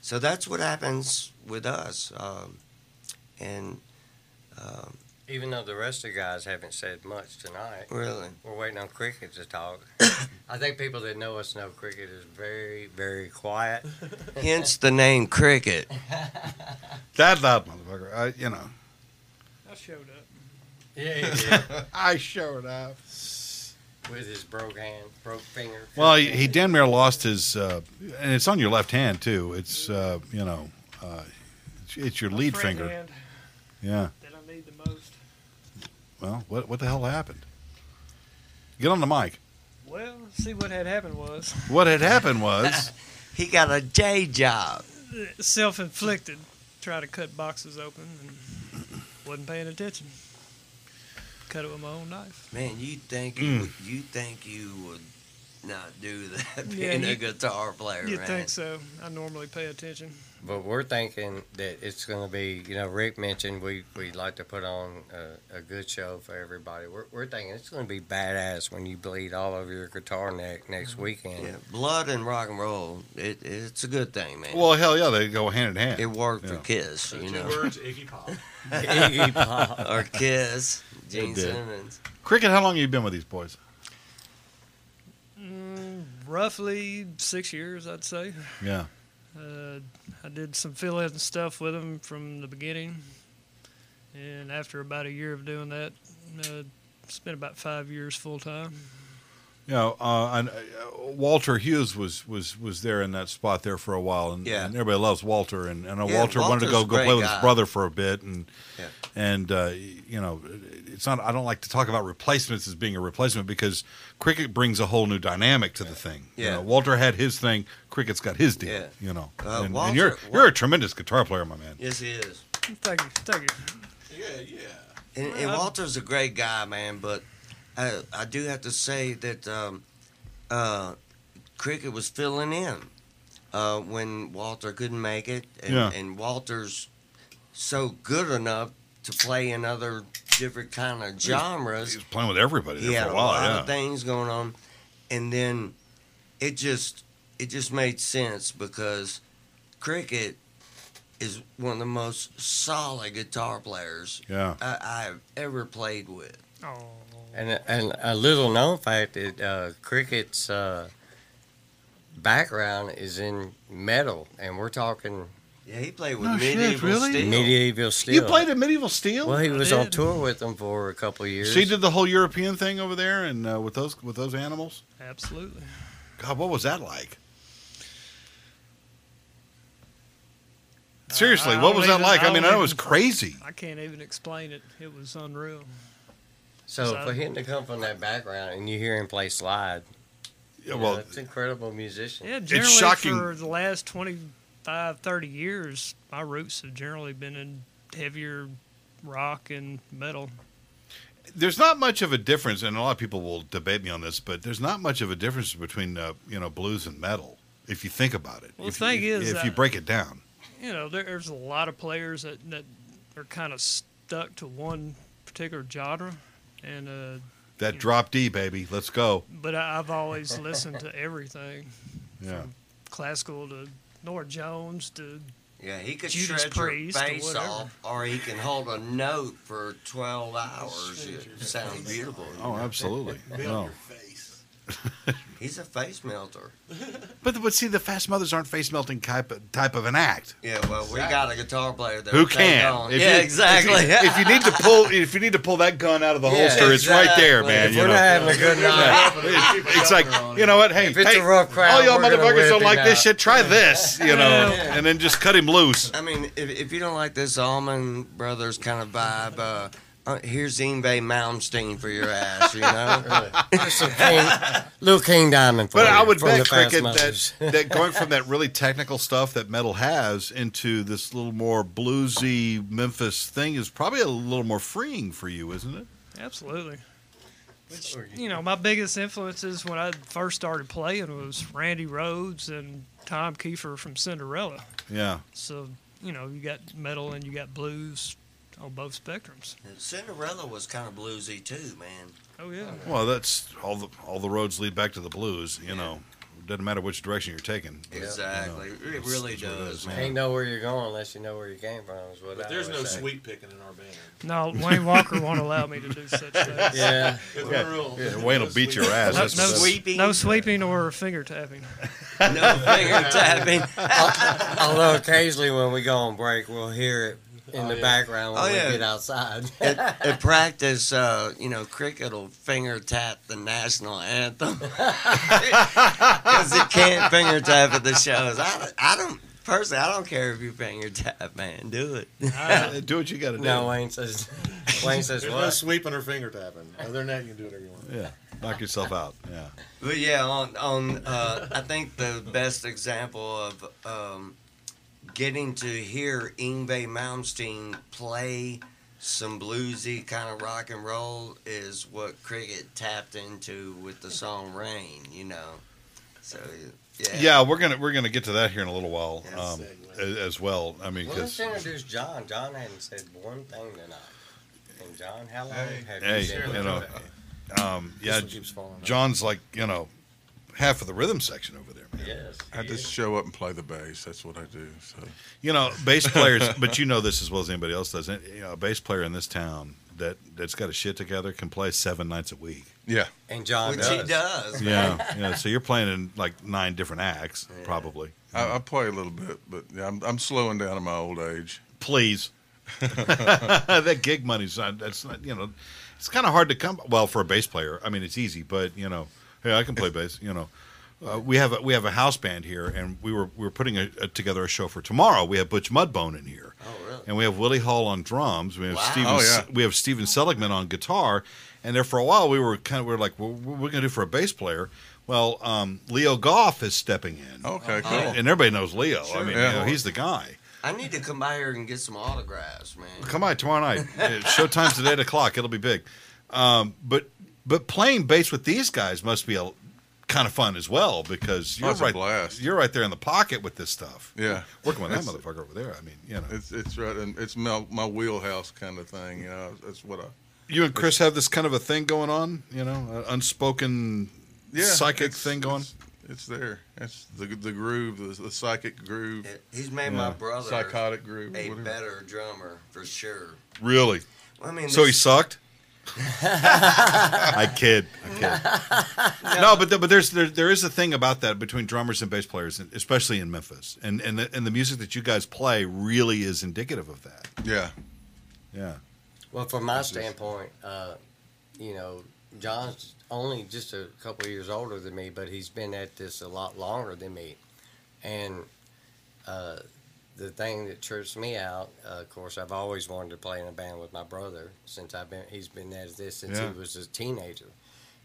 so that's what happens with us. Um, and um,
Even though the rest of the guys haven't said much tonight,
really,
we're waiting on Cricket to talk. I think people that know us know Cricket is very, very quiet.
hence the name Cricket.
That loud motherfucker. I, you know,
I showed up.
Yeah, yeah.
I showed up.
With his broke hand, broke finger.
Well, he, he damn near lost his, uh, and it's on your left hand too. It's uh, you know, uh, it's, it's your
My
lead
friend
finger.
hand
Yeah.
That I need the most.
Well, what what the hell happened? Get on the mic.
Well, see what had happened was
What had happened was,
He got a day job.
self-inflicted. Tried to cut boxes open and wasn't paying attention. Cut it with my own knife.
Man, you think you mm. would, you think you would not do that
Yeah,
being a guitar player,
You'd
man.
think so. I normally pay attention.
But we're thinking that it's going to be, you know, Rick mentioned we, we'd like to put on a, a good show for everybody. We're, we're thinking it's going to be badass when you bleed all over your guitar neck next mm-hmm. weekend.
Yeah, blood and rock and roll, it, it's a good thing, man.
well, hell yeah, they go hand in hand.
it worked
yeah.
for Kiss,
So
you
two
know,
words, Iggy Pop.
Iggy Pop.
or Kiss, Gene
did.
Simmons.
Cricket, how long have you been with these boys?
Mm, roughly six years, I'd say.
Yeah.
Uh, I did some fill-in stuff with them from the beginning, and after about a year of doing that, uh, spent about five years full time.
You know, uh, and, uh, Walter Hughes was, was, was there in that spot there for a while, and,
Yeah.
and everybody loves Walter. And, and
Yeah,
Walter wanted to go go play with
guy.
his brother for a bit, and
Yeah.
and uh, you know, it's not. I don't like to talk about replacements as being a replacement because cricket brings a whole new dynamic to the thing. You
Yeah.
know, Walter had his thing, cricket's got his deal.
Yeah.
You know,
Uh,
and, and you're you're a tremendous guitar player, my man.
Yes, he is.
Thank you, thank you.
Yeah, yeah.
And, and Walter's a great guy, man. But I, I do have to say that um, uh, Cricket was filling in uh, when Walter couldn't make it, and,
Yeah.
and Walter's so good enough to play in other different kind of genres.
He was playing with everybody
He
there
had
for
a
a while.
lot
yeah.
of things going on, and then it just it just made sense because Cricket is one of the most solid guitar players
Yeah.
I, I've ever played with.
Oh,
And, and a little known fact that uh, Cricket's uh, background is in metal, and we're talking
Yeah, he played with
No shit,
medieval
really?
steel.
medieval steel.
You played at Medieval Steel.
Well, he was on
did.
tour with them for a couple of years.
so you did the whole European thing over there, and uh, with those with those animals.
absolutely.
God, what was that like? Seriously,
I
what
don't
was that
even-
like?
I
I mean,
don't
I know it was
even-
crazy.
I can't even explain it. It was unreal.
So
So-
for him to come from that background and you hear him play slide,
Yeah, well,
know, it's incredible musician.
Yeah, generally
shocking.
for the last 25, 30 years, my roots have generally been in heavier rock and metal.
there's not much of a difference, and a lot of people will debate me on this, but there's not much of a difference between uh, you know blues and metal if you think about it.
Well,
if
the thing
you,
is,
if you break it down,
You know, there, there's a lot of players that, that are kind of stuck to one particular genre. And uh,
that drop D, baby, let's go.
but I, I've always listened to everything,
Yeah,
classical to Norah Jones to
Yeah, he could
Judas
shred your
Priest or
face
whatever.
off, or he can hold a note for 12 hours. It sounds beautiful.
oh, absolutely.
Be on
No.
He's a face melter.
But but see, the Fast Mothers aren't face melting type of, type of an act.
Yeah, well, we got a guitar player that
Who
will take
can?
on.
If
yeah,
you-
exactly.
If you need to pull, if you need to pull that gun out of the
Yeah,
holster, it's right there,
exactly.
man.
If
you
we're
know?
not having a good night,
It- it's like you know what? Hey,
If it's
hey,
a rough crowd,
all y'all
we're gonna
motherfuckers
whip
don't like this
out.
shit. Try this, you know,
Yeah.
and then just cut him loose.
I mean, if, if you don't like this Allman Brothers kind of vibe, uh, uh, here's Yngwie Malmsteen for your ass, you know?
There's some King, little King Diamond for
But
you
I would bet cricket that, that going from that really technical stuff that metal has into this little more bluesy Memphis thing is probably a little more freeing for you, isn't it?
Absolutely. Which, you know, my biggest influences when I first started playing was Randy Rhoads and Tom Kiefer from Cinderella.
Yeah.
So, you know, you got metal and you got blues on both spectrums.
Cinderella was kind of bluesy too, man.
Oh, yeah.
Well, that's all the all the roads lead back to the blues. You know, doesn't matter which direction you're taking.
Exactly.
You know,
it really
it's what it
does,
is.
man.
Ain't know where you're going unless you know where you came from. Is what
But
I
there's no
say.
sweep picking in our band.
No, Wayne Walker won't allow me to do such things.
Yeah,
There's
Yeah,
no rule.
yeah, Wayne will beat your ass.
No,
That's
no
what it is.
Sweeping.
No sweeping or finger tapping.
No finger tapping.
although occasionally when we go on break, we'll hear it in the background when
Oh,
we
yeah.
get outside.
at, at practice, uh, you know, cricket will finger tap the national anthem because it can't finger tap at the shows. I, I don't personally, I don't care if you finger tap, man. Do it.
Uh, do what you got to do.
no, Wayne says. Wayne says
There's no sweeping or finger tapping. Other than that, you can do whatever you want.
Yeah, knock yourself out. Yeah.
But yeah, on on uh, I think the best example of um, getting to hear Yngwie Malmsteen play some bluesy kind of rock and roll is what Cricket tapped into with the song "Rain." You know, so yeah.
Yeah, we're gonna we're gonna get to that here in a little while
Yes.
um, as, as well. I mean,
Well, let's introduce John. John hadn't said one thing tonight. And John, how long
Hey.
have
Hey,
you said
you know,
thing?
um, yeah,
one keeps.
John's like you know half of the rhythm section over there. Man.
Yes.
I
he
just show up and play the bass. That's what I do. So
You know, bass players, but you know this as well as anybody else does. You know, a bass player in this town that that's got a shit together can play seven nights a week.
yeah,
And John
Which
does.
he does.
Yeah, yeah. So you're playing in like nine different acts,
Yeah.
probably.
I, I play a little bit, but yeah, I'm I'm slowing down in my old age.
Please, that gig money's not. That's not. You know, it's kind of hard to come. Well, for a bass player, I mean, it's easy, but you know, hey, I can play bass. You know. Uh, we have a, we have a house band here, and we were we were putting a, a, together a show for tomorrow. We have Butch Mudbone in here,
Oh really?
and we have Willie Hall on drums. We have
Wow.
Steven.
Oh, yeah.
we have Steven Seligman on guitar, and there for a while we were kind of we were like, well, what are we going to do for a bass player? Well, um, Leo Goff is stepping in,
Okay,
Oh.
cool.
and everybody knows Leo. I mean,
Yeah.
you know, he's the guy.
I need to come by here and get some autographs, man.
Come by tomorrow night. Showtime's at eight o'clock. It'll be big. Um, but but playing bass with these guys must be a kind of fun as well because
Oh,
you're
it's
right.
blast.
You're right there in the pocket with this stuff.
Yeah,
Working with that motherfucker over there. I mean, you know,
It's it's right, and it's my, my wheelhouse kind of thing. You know, that's what I.
you and Chris have this kind of a thing going on. You know, an unspoken
Yeah,
psychic thing going.
It's, it's there. It's the the groove, the, the psychic groove,
He's made my brother
psychotic groove.
a
whatever.
better drummer for sure.
Really?
I mean,
So he sucked. I kid. I kid. No, but the, but there's there, there is a thing about that between drummers and bass players, especially in Memphis, and and the, and the music that you guys play really is indicative of that.
Yeah,
Yeah.
Well, from my standpoint, uh, you know, John's only just a couple of years older than me, but he's been at this a lot longer than me. And uh, the thing that trips me out, uh, of course, I've always wanted to play in a band with my brother since I've been. He's been at this since
Yeah.
he was a teenager.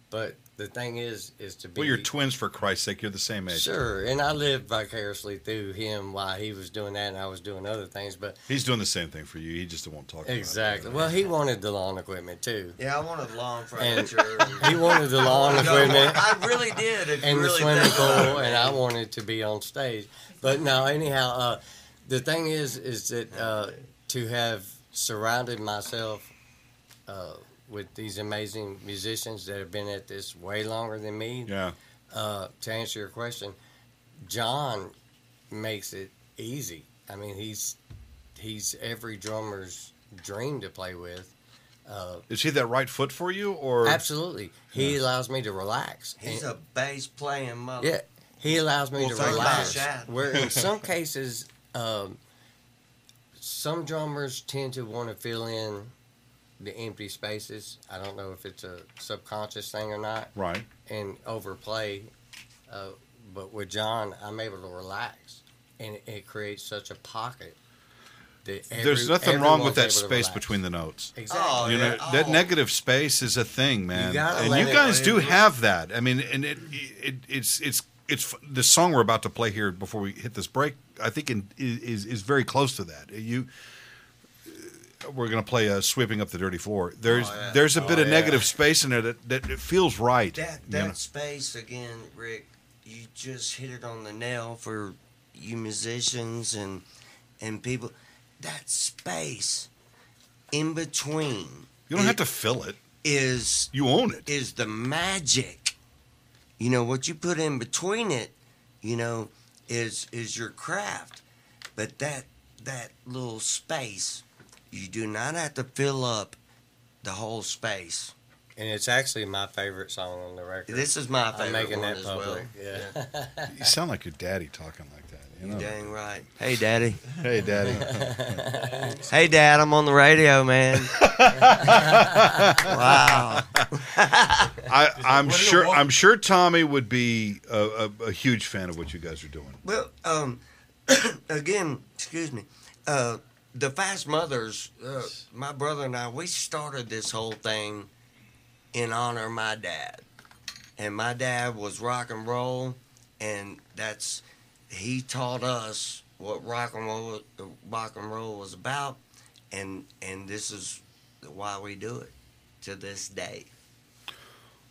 But the thing is, is to be
Well, you're twins for Christ's sake. You're the same age.
Sure, and I lived vicariously through him while he was doing that, and I was doing other things. But
He's doing the same thing for you. He just won't talk. about it.
exactly, well, he wanted the lawn equipment too.
Yeah, I wanted lawn
And
furniture.
he wanted the lawn equipment
I really did. If
and
you
the swimming pool, and I wanted to be on stage. But no, anyhow, uh, the thing is, is that uh, to have surrounded myself uh, with these amazing musicians that have been at this way longer than me.
Yeah.
Uh, to answer your question, John makes it easy. I mean, he's he's every drummer's dream to play with. Uh,
Is he that right foot for you, or
absolutely, he allows me to relax.
He's
And-
a bass playing mother.
Yeah, he allows me
Well,
to relax. Where in some cases, um, some drummers tend to want to fill in the empty spaces. I don't know if it's a subconscious thing or not,
right?
and overplay. Uh, but with John, I'm able to relax, and it, it creates such a pocket. That
There's nothing wrong with that space between the notes.
Exactly.
Oh,
You know
yeah.
that
Oh.
negative space is a thing, man,
gotta
and you guys do
it-
have that. I mean, and it, it it's it's it's the song we're about to play here before we hit this break. I think in, is is very close to that. You. We're going to play a "Sweeping Up the Dirty Floor." There's
Oh, yeah.
there's a bit
Oh,
of
yeah.
negative space in there that, that it feels right.
That
you know?
space again, Rick. You just hit it on the nail for you musicians and and people. That space in between.
You don't have to fill it.
Is
You own it.
is the magic. You know what you put in between it. You know is is your craft, but that that little space, you do not have to fill up the whole space.
And it's actually my favorite song on the record.
This is my favorite
I'm making
one
that
as
public.
well.
Yeah.
You sound like your daddy talking like that. You know?
Dang right. Hey, Daddy.
Hey, daddy.
Hey, Dad. I'm on the radio, man. wow.
I, I'm
What do you
sure. I'm sure Tommy would be a, a, a huge fan of what you guys are doing.
Well, um, again, excuse me. Uh, the Fast Mothers, uh, my brother and I, we started this whole thing in honor of my dad. And my dad was rock and roll, and that's he taught us what rock and roll rock and roll was about, and and this is why we do it to this day.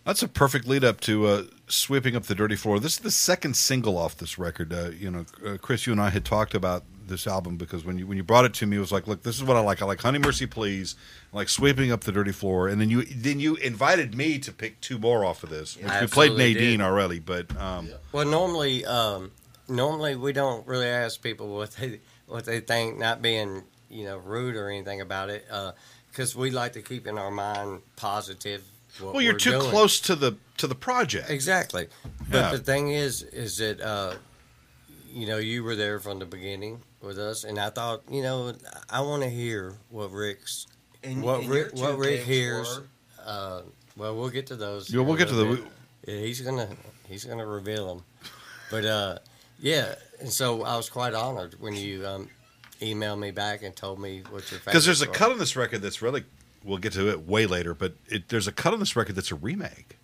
That's a perfect lead up to uh, sweeping up the dirty floor. This is the second single off this record. Uh, you know, uh, Chris, you and I had talked about this album because when you when you brought it to me, it was like, look, this is what I like. I like Honey Mercy Please, I like sweeping up the dirty floor, and then you then you invited me to pick two more off of this, which
I
we played Nadine
did.
already, but um,
Well, normally, um, normally we don't really ask people what they what they think, not being you know rude or anything about it, because we like to keep in our mind positive. What
well, you're
we're
too
doing.
close to the to the project.
Exactly, but
Yeah.
the thing is, is that uh, you know you were there from the beginning with us, and I thought you know I want to hear what Rick's
And,
What
and
Rick- what Rick hears- uh, well, we'll get to those.
Yeah, we'll get to the.
Yeah, he's gonna he's gonna reveal them. But uh, yeah, and so I was quite honored when you um, emailed me back and told me what your
Because there's a cut
were.
on this record that's really. We'll get to it way later, but it, there's a cut on this record that's a remake.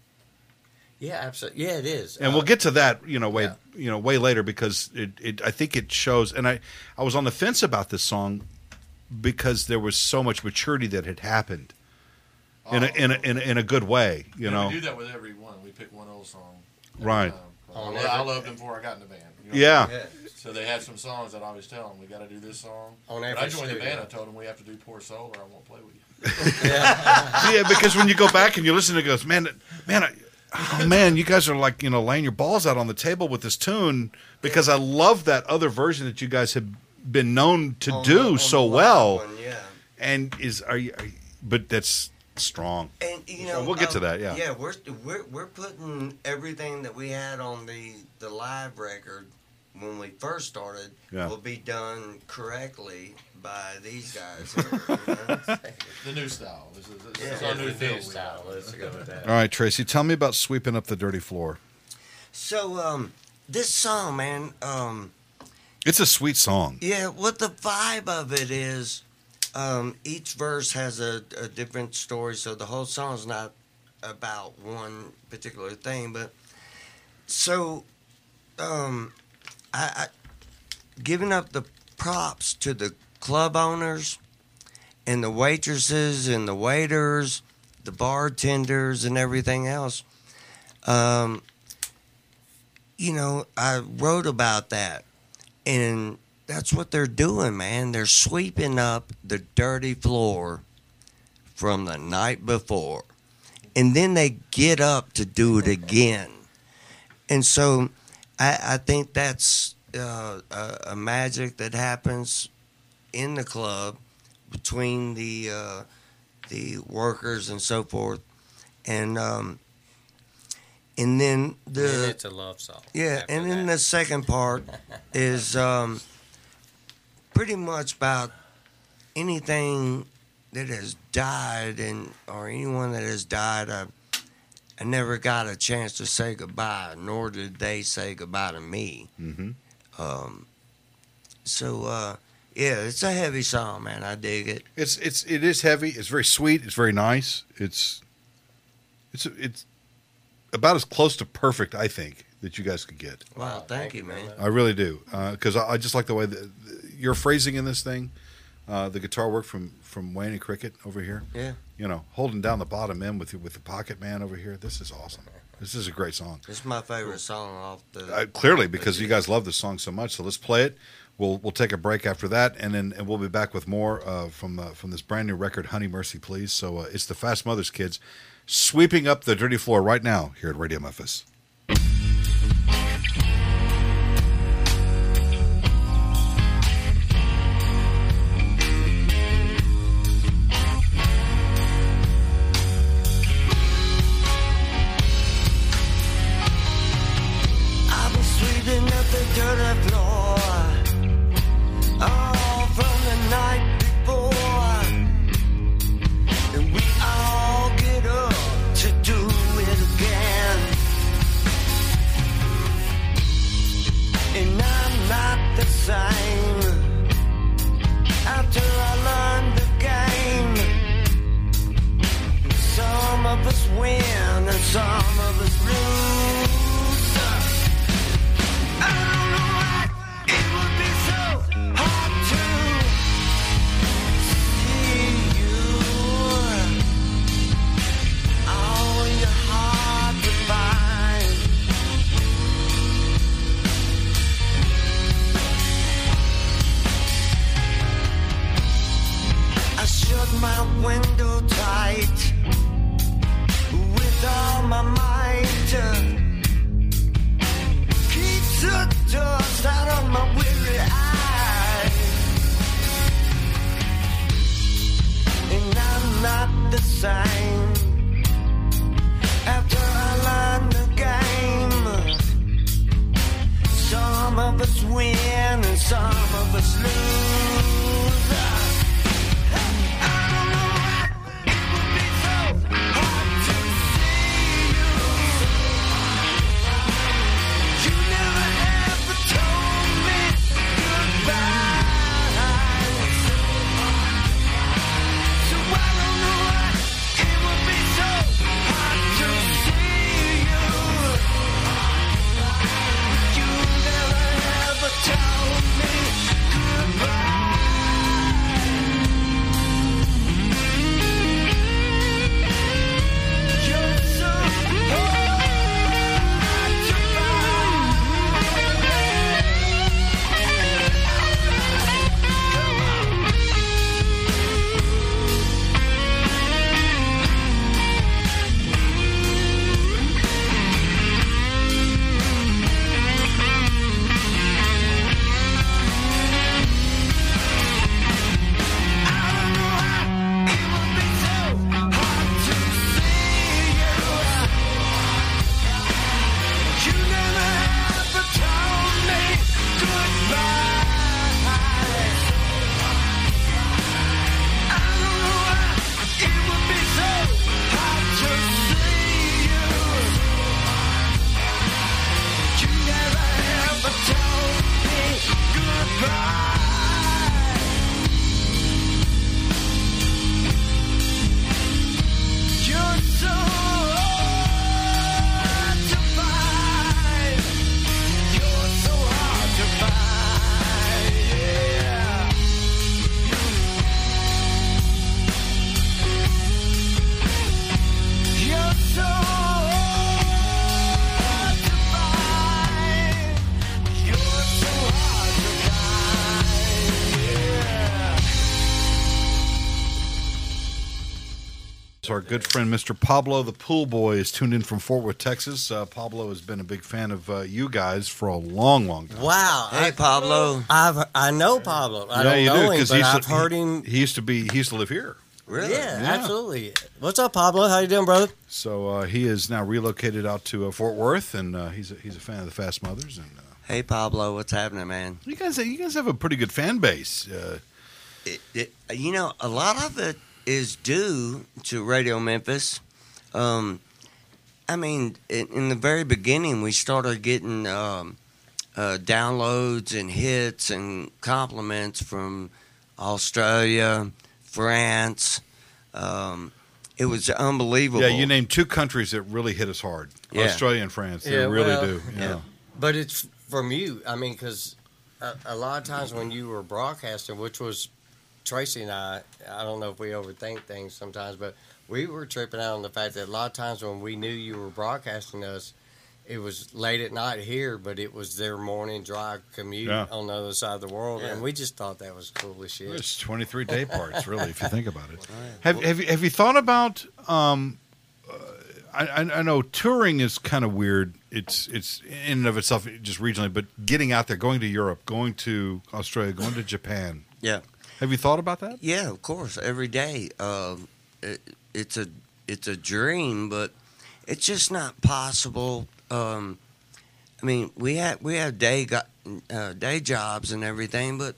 Yeah, absolutely. Yeah, it is.
and
Uh,
we'll get to that you know way
yeah.
you know way later because it, it I think it shows and I I was on the fence about this song because there was so much maturity that had happened in a in a, in a, in a good way you
And
know
we do that with every one. We pick one old song.
Right.
time.
On
I, I loved them before I got in the band. You know?
yeah
Yeah.
So they had some songs that I always tell them, we got to do this song.
On
When I joined the band, I told them we have to do Poor Soul or I won't play with you.
yeah because when you go back and you listen it goes man man I, oh man you guys are like you know laying your balls out on the table with this tune because I love that other version that you guys have been known to
on
do
the-
so well
one, yeah.
and is are you, are you but that's strong
And you
So
know,
we'll get to
um,
that, yeah.
yeah. We're we're we're putting everything that we had on the the live record when we first started
Yeah.
will be done correctly by these guys. Here, you know?
The new style. This is, this
Yeah.
is our new
the new style. Let's go with that.
all right Tracy tell me about sweeping up the dirty floor
so um, this song, man, um,
It's a sweet song.
yeah, what the vibe of it is, um, each verse has a, a different story, so the whole song's not about one particular thing, but so um, I, I giving up the props to the club owners and the waitresses and the waiters, the bartenders and everything else. Um, you know, I wrote about that, and that's what they're doing, man. They're sweeping up the dirty floor from the night before, and then they get up to do it again. And so, I, I think that's uh, a, a magic that happens in the club between the uh,
the workers and so forth, and um, and then the
and it's a love song.
yeah, and then
that.
the second part is um, pretty much about anything that has died and or anyone that has died. I, I never got a chance to say goodbye, nor did they say goodbye to me.
Mm-hmm.
Um, so uh, yeah, it's a heavy song, man. I dig it.
It's it's it is heavy. It's very sweet. It's very nice. It's it's it's about as close to perfect, I think, that you guys could get.
Wow, thank, you, man.
I really do, because I, I just like the way that your phrasing in this thing, uh, the guitar work from from Wayne and Cricket over here.
Yeah.
You know, holding down the bottom end with with the Pocket Man over here. This is awesome. This is a great song.
This is my favorite song off the.
Uh, clearly, because you guys love this song so much, so let's play it. We'll we'll take a break after that, and then and we'll be back with more uh, from uh, from this brand new record, "Honey Mercy Please." So uh, it's the Fast Mothers Kids sweeping up the dirty floor right now here at Radio Memphis.
Us win and some of us lose.
Our good friend Mr. Pablo the Pool Boy is tuned in from Fort Worth, Texas. Uh, Pablo has been a big fan of uh, you guys for a long, long time.
Wow.
Hey,
I,
Pablo.
I've I know Pablo. I
yeah,
don't
you
know
do
him,
because
but
he used
I've
to,
heard him.
He used to be. He used to live here.
Really?
Yeah,
Yeah.
absolutely. What's up, Pablo? How you doing, brother?
So uh, he is now relocated out to uh, Fort Worth, and uh, he's a, he's a fan of the Fast Mothers. And uh,
Hey Pablo, what's happening, man?
you guys you guys have a pretty good fan base. Uh,
It, it, you know, a lot of it is due to Radio Memphis. Um, I mean, in, in the very beginning, we started getting um, uh, downloads and hits and compliments from Australia, France. Um, it was unbelievable.
yeah, you named two countries that really hit us hard:
Yeah.
Australia and France. They
Yeah,
really
well,
do. Yeah.
yeah.
But it's from you. I mean, because a, a lot of times when you were broadcasting, which was Tracy and I, I don't know if we overthink things sometimes, but we were tripping out on the fact that a lot of times when we knew you were broadcasting us, it was late at night here, but it was their morning drive commute
Yeah.
on the other side of the world,
Yeah.
and we just thought that was cool as shit.
There's 23 day parts, really, if you think about it. Have, have, you, have you thought about? Um, uh, I, I I know touring is kind of weird. It's it's in and of itself just regionally, but getting out there, going to Europe, going to Australia, going to Japan.
Yeah.
Have you thought about that?
Yeah, of course, every day. Um, it, it's a it's a dream, but it's just not possible. Um, I mean, we have we have day got uh, day jobs and everything, but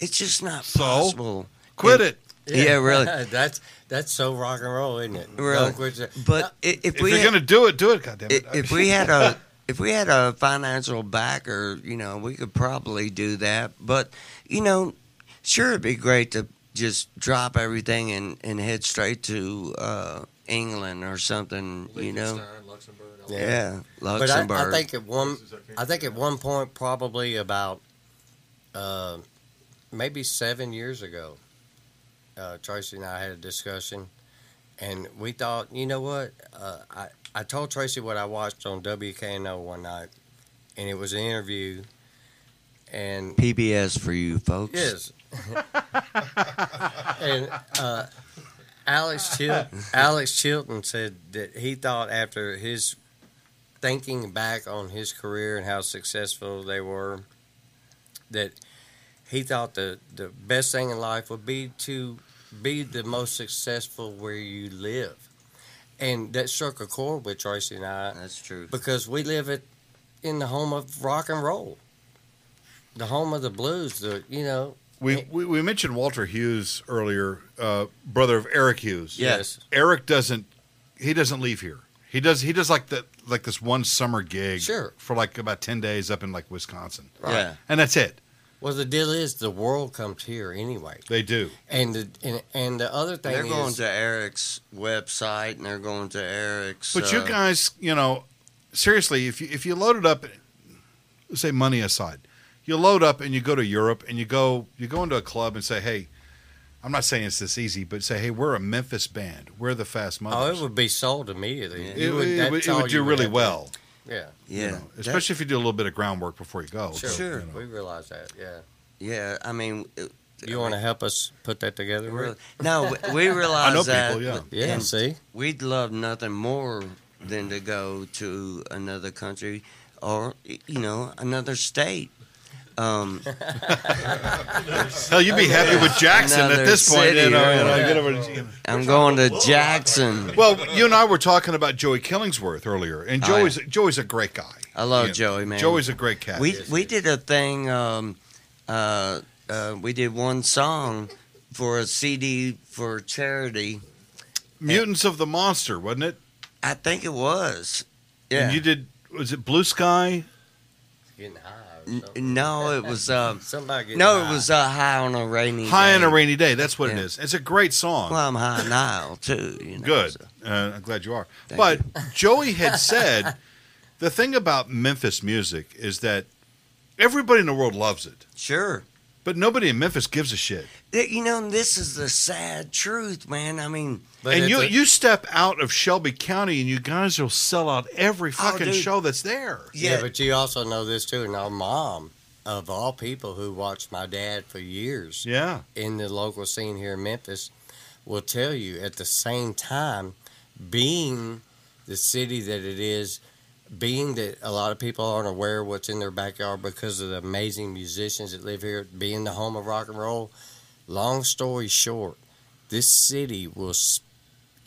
it's just not
So?
possible.
Quit it.
Yeah, really.
that's that's so rock and roll, isn't it?
Really.
Don't quit
But i- if,
If
we
you're
had-
going to do it, do it. Goddamn it.
if we had a if we had a financial backer, you know, we could probably do that. But you know, sure, it'd be great to just drop everything and, and head straight to uh, England or something. You know,
Luxembourg.
Yeah.
yeah,
But I, I think at one,
I
I think at one point, probably about, uh, maybe seven years ago, uh, Tracy and I had a discussion, and we thought, you know what? Uh, I I told Tracy what I watched on WKNO one night, and it was an interview, and
PBS for you folks.
Yes. and uh, Alex Chil- Alex Chilton said that he thought after his thinking back on his career and how successful they were, that he thought the the best thing in life would be to be the most successful where you live, and that struck a chord with Tracy and I
That's true.
because we live at in the home of rock and roll, the home of the blues. The you know
we, we we mentioned Walter Hughes earlier, uh, brother of Eric Hughes.
Yes.
Eric doesn't he doesn't leave here. He does he does like the like this one summer gig
Sure.
for like about 10 days up in like Wisconsin.
Yeah.
And that's it.
Well, the deal is the world comes here anyway,
They do.
and the and, and the other thing
They're going
is
to Eric's website and they're going to Eric's.
But you
uh,
guys, you know, seriously, if you if you load it up say money aside, you load up and you go to Europe and you go you go into a club and say, "Hey, I'm not saying it's this easy, but say, "Hey, we're a Memphis band. We're the Fast
oh,
Mothers."
it would be sold immediately.
Yeah.
it, would, it would- it would do really
have
well.
Yeah,
you
yeah,
know,
that-
especially if you do a little bit of groundwork before you go.
sure,
So,
Sure.
you know.
We realize that. Yeah,
yeah. I mean, it-
you want to help us put that together?
Really- No, we- we realize
I know
that.
people, yeah.
Yeah. See,
we'd love nothing more than to go to another country or you know another state. Um,
Hell, you'd be happy with Jackson at
Another
this point.
city,
you know, you know,
right.
get over to- you know.
I'm going to Jackson.
Well, you and I were talking about Joey Killingsworth earlier, and
Oh,
Joey's Joey's a great guy.
I love
You know,
Joey, man.
Joey's a great cat.
We we did a thing. Um, uh, uh, we did one song for a CD for charity.
Mutants of the Monster, wasn't it?
I think it was. Yeah.
And you did. Was it Blue Sky?
getting high. Or
N- no, it was. Uh,
Somebody
no,
high.
it was uh, high on a rainy.
High
day.
on a rainy day. That's what it
Yeah.
is. It's a great song.
Well, I'm high now too. You know,
Good.
so-
Uh, I'm glad you are.
Thank
but Joey had said the thing about Memphis music is that everybody in the world loves it,
Sure.
But nobody in Memphis gives a shit.
You know, this is the sad truth, man. I mean,
But
and you
a-
you step out of Shelby County and you guys will sell out every oh, fucking
dude.
show that's there.
Yeah,
yeah,
but you also know this too. And our mom, of all people who watched my dad for years
Yeah.
in the local scene here in Memphis, will tell you at the same time, being the city that it is, being that a lot of people aren't aware of what's in their backyard because of the amazing musicians that live here, being the home of rock and roll. Long story short, this city will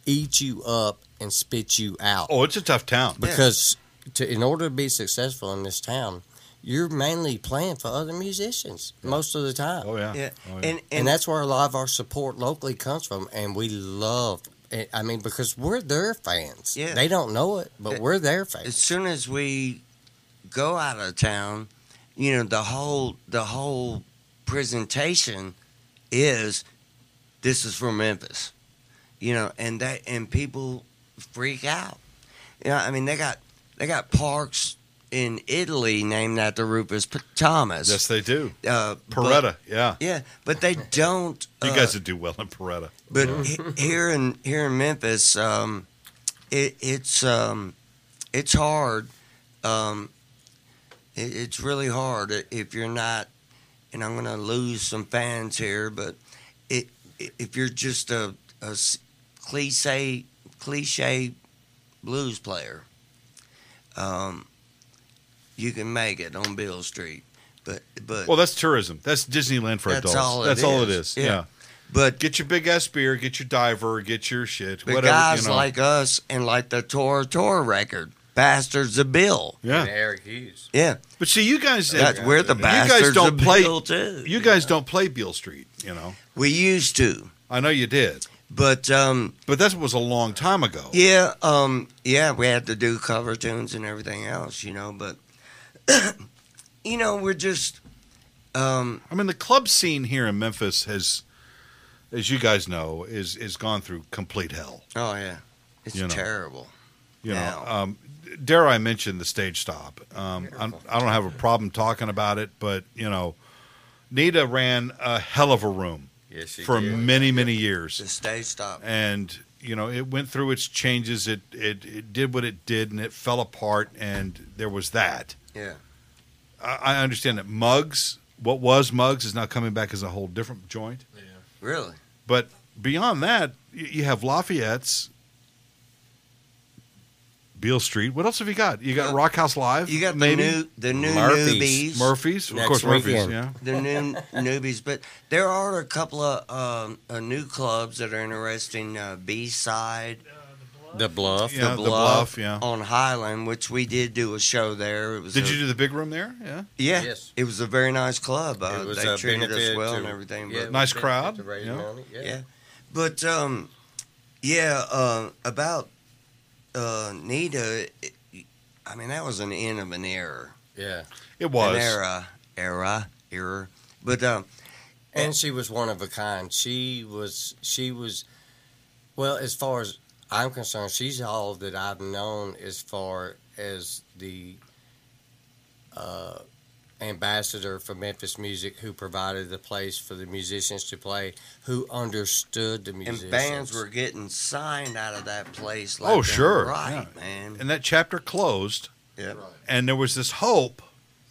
eat you up and spit you out.
Oh, it's a tough town.
because to, in order to be successful in this town, you're mainly playing for other musicians most of the time.
Oh yeah.
Yeah,
Oh,
and, and
and that's where a lot of our support locally comes from, and we love. I mean, because we're their fans.
Yeah.
they don't know it, but
It-
we're their fans.
as soon as we go out of town, you know, the whole the whole presentation is this is from Memphis. You know, and that and people freak out. You know, I mean they got they got parks in Italy named after Rufus P- Thomas.
Yes, they do.
uh, but-
Porretta. yeah.
yeah, but they don't.
You
uh,
guys would do well in Porretta.
but he- here in here in Memphis, um, it, it's um, it's hard. Um, it, it's really hard if you're not. And I'm going to lose some fans here, but it if you're just a, a cliche cliche blues player, um, you can make it on Beale Street. But but
Well, that's tourism. That's Disneyland for
That's
adults.
all it
that's all it
is.
is.
Yeah.
Yeah.
but
Get your big ass beer. Get your diver. Get your shit.
But
whatever.
guys
you know.
like us and like the Tora Tora record, Bastards of Beale.
And
yeah.
Eric Hughes.
Yeah,
But see, you guys.
that's we're the
you
Bastards
guys don't
of
play.
Bill too.
You guys don't play Beale Street. You know.
we used to,
I know you did,
but um,
but that was a long time ago.
yeah, um, yeah, we had to do cover tunes and everything else, you know. But you know, we're just um,
I mean, the club scene here in Memphis has, as you guys know, is is gone through complete hell.
oh yeah, it's
You know.
terrible.
You
Now.
know, um, dare I mention the stage stop? Um, I don't have a problem talking about it, but you know, Nita ran a hell of a room
Yes, she
for
did.
many many years,
The stage stop.
and you know, it went through its changes. It, it it did what it did, and it fell apart, and there was that.
Yeah,
I, I understand that Mugs, what was Mugs, is now coming back as a whole different joint. Yeah.
really.
But beyond that, y- you have Lafayette's, Beale Street. What else have you got? You got Rock House Live.
You got the
maybe?
new the new
Murphy's.
newbies.
Murphy's, of
Next
course, Murphy's.
weekend.
Yeah,
the new newbies, but there are a couple of um, uh, new clubs that are interesting. Uh, B side,
The bluff.
Yeah,
the
the
Bluff,
Bluff, yeah.
on Highland, which we did do a show there. It was
Did
a-
you do the big room there? Yeah.
Yeah,
Yes.
it was a very nice club. Uh,
It was
they
a
treated us well
to-
and everything.
yeah,
But,
Nice crowd,
benefit to
yeah.
Yeah.
Yeah. but um, yeah, uh, about uh, Nita. It, I mean, that was an end of an era.
Yeah.
It was.
An era, era, era. But um,
And she was one of a kind. She was she was well, as far as I'm concerned, she's all that I've known as far as the uh, ambassador for Memphis music who provided the place for the musicians to play, who understood the musicians.
and bands were getting signed out of that place. Like Oh,
sure,
right,
yeah.
man.
And that chapter closed,
Yep.
and there was this hope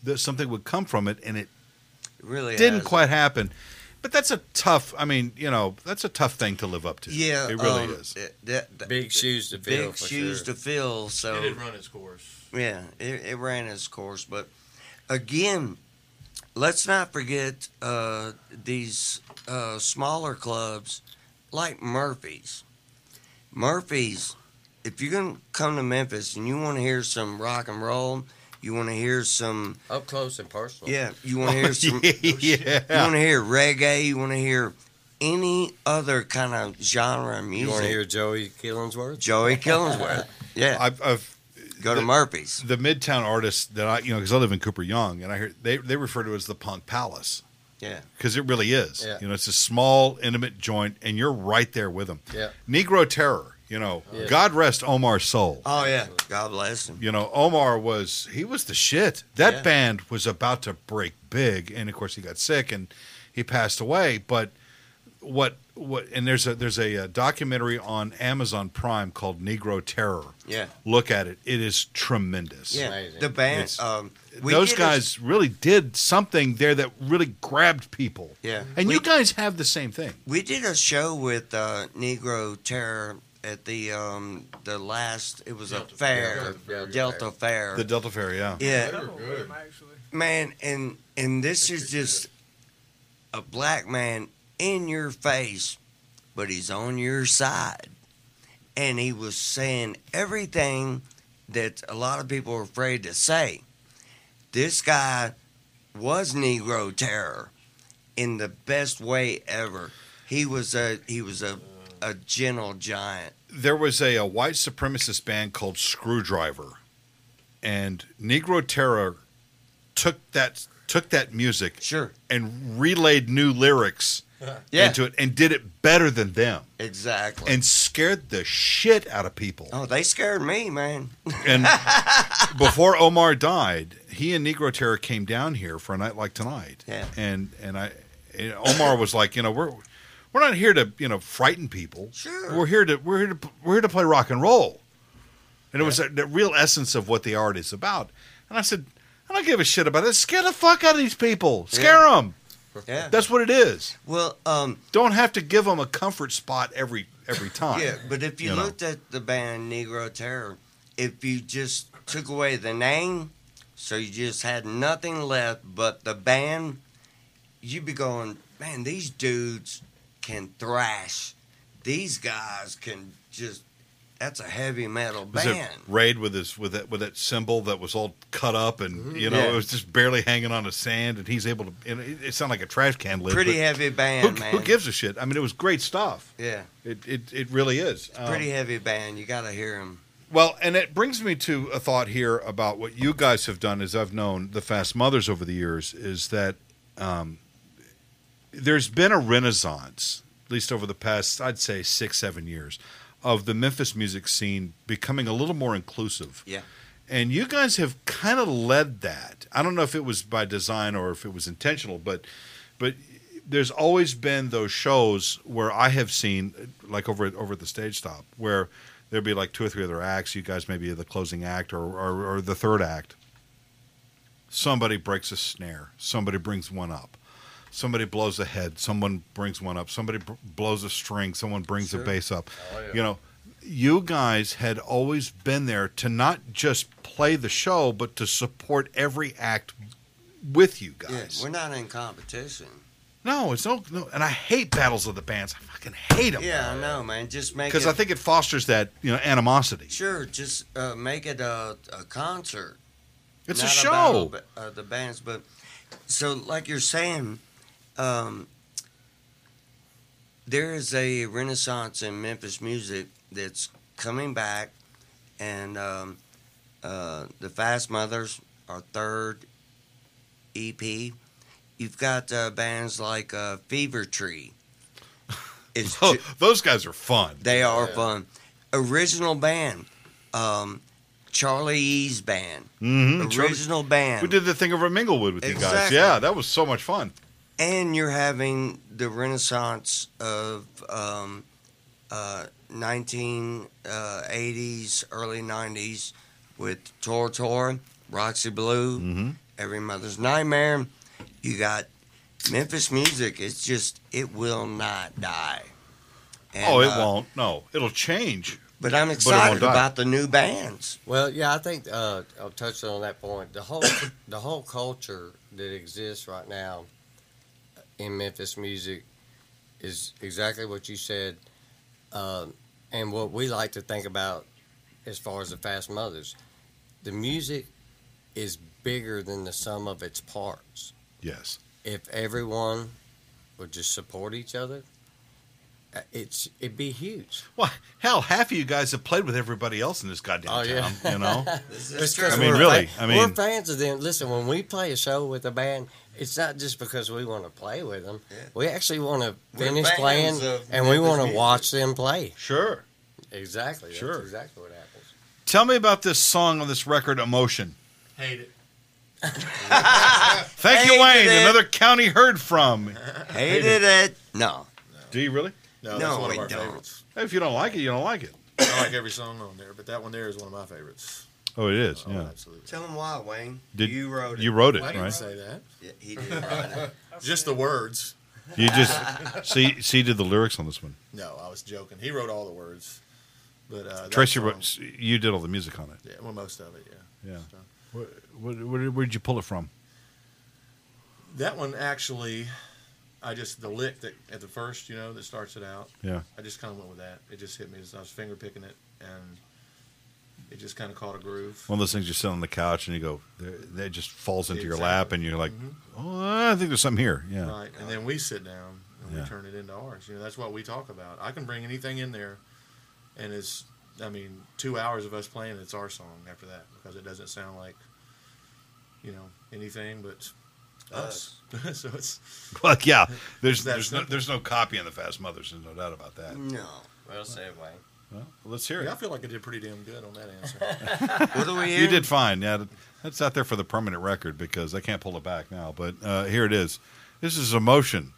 that something would come from it, and it
It really
didn't
has.
quite happen. But that's a tough. I mean, you know, that's a tough thing to live up to.
Yeah,
it really
um,
is.
it- that- that-
Big shoes to fill.
big
for
shoes
sure.
to fill. So
It did run its course.
Yeah, it, it ran its course. But again, let's not forget uh, these uh, smaller clubs like Murphy's. Murphy's, if you're going to come to Memphis and you want to hear some rock and roll, you want to hear some,
Up close and personal.
yeah, you want to hear some,
yeah.
you want to hear reggae, you want to hear any other kind of genre of
You want to hear Joey Killingsworth?
Joey Killingsworth. Yeah,
I've, I've
go to
the-
Murphy's.
the Midtown artists that I, you know, because I live in Cooper Young, and I hear they they refer to it as the Punk Palace.
Yeah.
because it really is.
Yeah.
You know, it's a small, intimate joint, and you're right there with them.
Yeah.
Negro Terror. You know,
Yeah.
God rest Omar's soul.
Oh yeah, God bless him.
You know, Omar was he was the shit. That
Yeah.
band was about to break big, and of course he got sick and he passed away. But what what and there's a there's a, uh documentary on Amazon Prime called Negro Terror.
Yeah.
Look at it; it is tremendous.
Yeah,
amazing.
the band. Um, we
Those
did a-
guys really did something there that really grabbed people.
yeah,
And
we,
you guys have the same thing.
we did a show with uh, Negro Terror at the um, the last. It was
Delta-
a fair,
Delta- Delta
Delta Fair.
The Delta Fair, yeah.
yeah,
They were good.
man, and and this is just a black man in your face but he's on your side. And he was saying everything that a lot of people are afraid to say. This guy was Negro terror in the best way ever. He was a he was a a gentle giant.
there was a, a white supremacist band called Skrewdriver, and Negro Terror took that took that music
Sure.
and relayed new lyrics
Yeah.
into it and did it better than them
Exactly.
and scared the shit out of people.
oh, they scared me, man.
And before Omar died, he and Negro Terror came down here for a night like tonight.
Yeah.
And and I and Omar was like, you know, we're we're not here to you know frighten people.
Sure.
We're here to we're here to we're here to play rock and roll. And it was the- the real essence of what the art is about. And I said, I don't give a shit about it. Scare the fuck out of these people. Scare them.
Yeah.
That's what it is.
Well, um,
Don't have to give them a comfort spot every every time.
Yeah, but if you,
You know.
looked at the band Negro Terror, if you just took away the name, so you just had nothing left but the band, you'd be going, man, these dudes can thrash. These guys can just. That's a heavy metal
Was
band.
Raid with his with that with that cymbal that was all cut up and you know
Yeah.
it was just barely hanging on the sand and he's able to and it, it sounded like a trash can lid.
Pretty heavy
who,
band, man.
who gives a shit? I mean, it was great stuff.
Yeah,
It it, it really is. Um,
pretty heavy band. You got to hear them.
well, and it brings me to a thought here about what you guys have done. As I've known the Fast Mothers over the years, is that um, there's been a renaissance, at least over the past, I'd say six seven years, of the Memphis music scene becoming a little more inclusive.
Yeah.
And you guys have kind of led that. I don't know if it was by design or if it was intentional, but but there's always been those shows where I have seen, like over at, over at the stage stop, where there'd be like two or three other acts. You guys maybe the closing act or, or, or the third act. Somebody breaks a snare. Somebody brings one up. Somebody blows a head. Someone brings one up. Somebody b- blows a string. Someone brings a bass up. You know, you guys had always been there to not just play the show, but to support every act with you
Yeah,
guys.
we're not in competition.
no, it's no, no, and I hate battles of the bands. I fucking hate them.
Yeah, I know, man. Just make
because. I think it fosters that you know animosity.
Sure, just uh, make it a, a concert.
It's a show.
about uh, the bands, but so like you're saying, um, there is a renaissance in Memphis music that's coming back, and um, uh, the Fast Mothers, our third EP. You've got uh, bands like uh, Fever Tree. It's
Oh,
ju-
those guys are fun.
they are fun. Original band, um, Charlie E's band.
Mm-hmm.
Original band.
We did the thing over at Minglewood with you guys. Yeah, that was so much fun.
And you're having the renaissance of um, uh, 1980s, early 90s with Tora Tora, Roxy Blue,
Mm-hmm.
Every Mother's Nightmare. You got Memphis music. It's just it will not die. And,
oh, it
uh,
won't. No, it'll change.
But I'm excited
die.
about the new bands.
Well, yeah, I think uh, I'll touch on that point. The whole the whole culture that exists right now in Memphis music is exactly what you said, um, and what we like to think about as far as the Fast Mothers. The music is bigger than the sum of its parts.
Yes.
If everyone would just support each other, uh, Uh, it's it'd be huge.
Well, hell, half of you guys have played with everybody else in this goddamn
Oh, yeah.
town. You know.
It's
I
'cause
mean,
we're
really,
fa-
I mean-
we're fans of them. Listen, when we play a show with a band, it's not just because we want to play with them.
Yeah.
We actually want to finish playing, and we want to watch them play.
Sure.
Exactly. That's
Sure.
exactly what happens.
Tell me about this song on this record, Emotion.
Hate it.
Thank you, Wayne.
it.
Another county heard from.
Hated it. No.
Do you really?
No,
No,
that's one
we
of our
don't.
favorites.
If you don't like it, you don't like it.
I like every song on there, but that one there is one of my favorites.
Oh, it is.
Oh,
Yeah.
absolutely.
Tell them why, Wayne.
Did
you wrote it.
You wrote it,
I didn't
right?
say that.
Yeah, he did write it.
Just the words.
You just see see did the lyrics on this one.
No, I was joking. He wrote all the words, but uh, that
Tracy
song-
wrote. You did all the music on it.
Yeah, well, most of it. Yeah.
Yeah.
So,
Where, where, where did you pull it from?
that one actually, I just the lick that at the first, you know, that starts it out.
Yeah.
I just kind of went with that. It just hit me as I was finger picking it, and it just kind of caught a groove.
One of those things you sit on the couch and you go, there- it just falls into your lap, and you're like, mm-hmm. oh, I think there's something here. Yeah.
Right, and then we sit down and
Yeah.
we turn it into ours. You know, that's what we talk about. I can bring anything in there, and it's, I mean, two hours of us playing, it's our song after that because it doesn't sound like, you know, anything but us. so it's
Well, yeah. There's there's no,
simple.
there's no copy on the Fast Mothers. There's no doubt about that.
No.
Well said, Wayne.
Well, let's hear it.
yeah, I feel like I did pretty damn good on that answer.
What are we
You
hearing?
did fine. Yeah, that's out there for the permanent record because I can't pull it back now. But uh, here it is. This is emotion.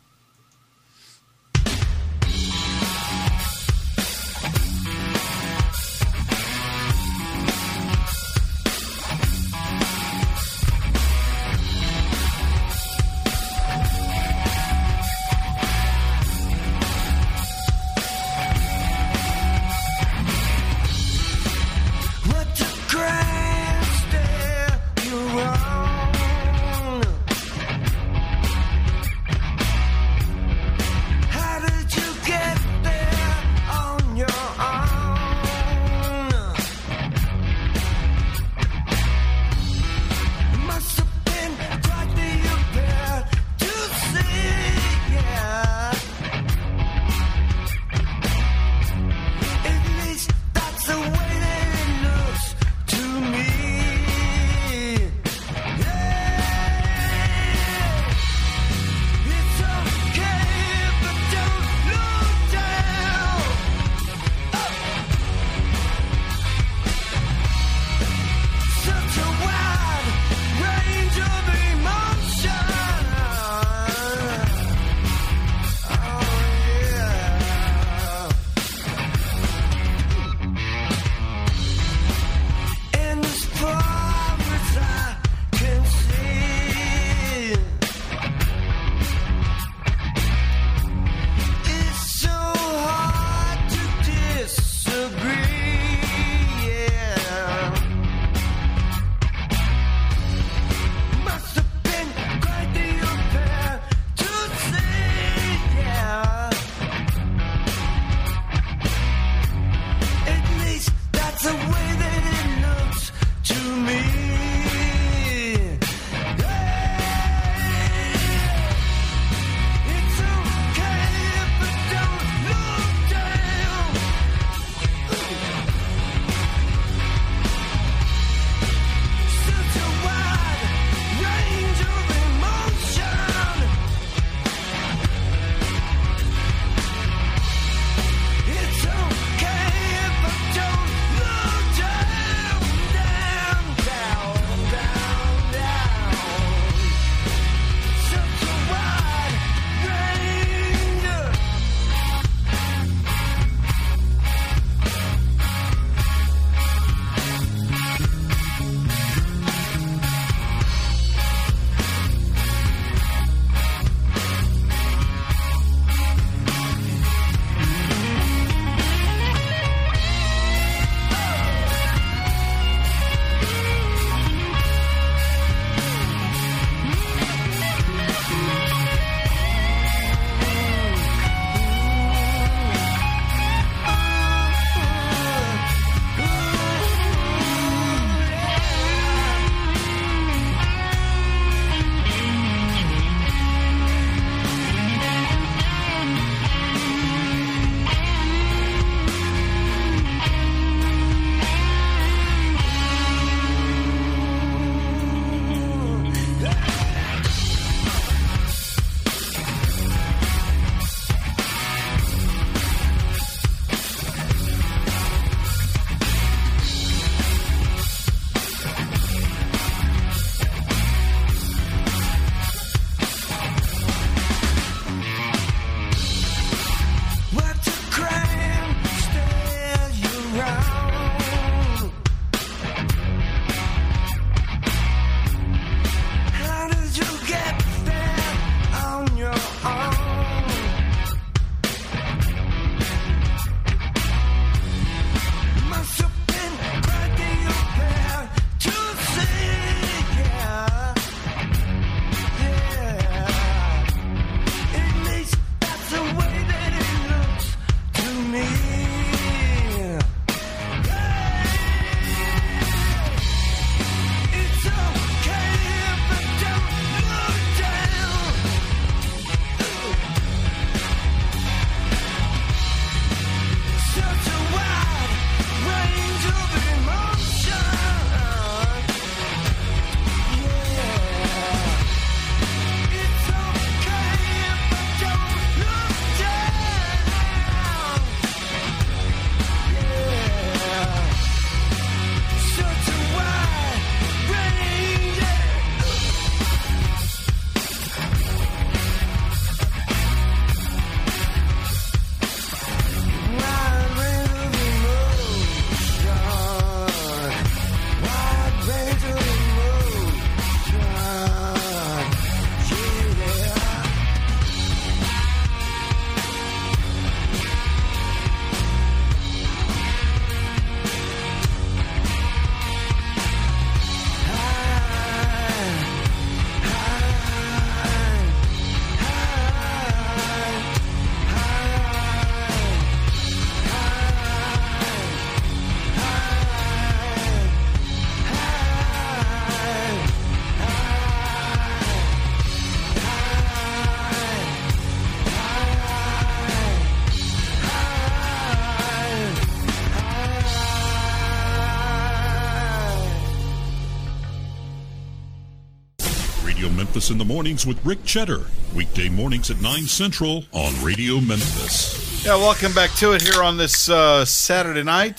Memphis in the Mornings with Rick Cheddar. Weekday mornings at 9 Central on Radio Memphis.
Yeah, welcome back to it here on this uh, Saturday night,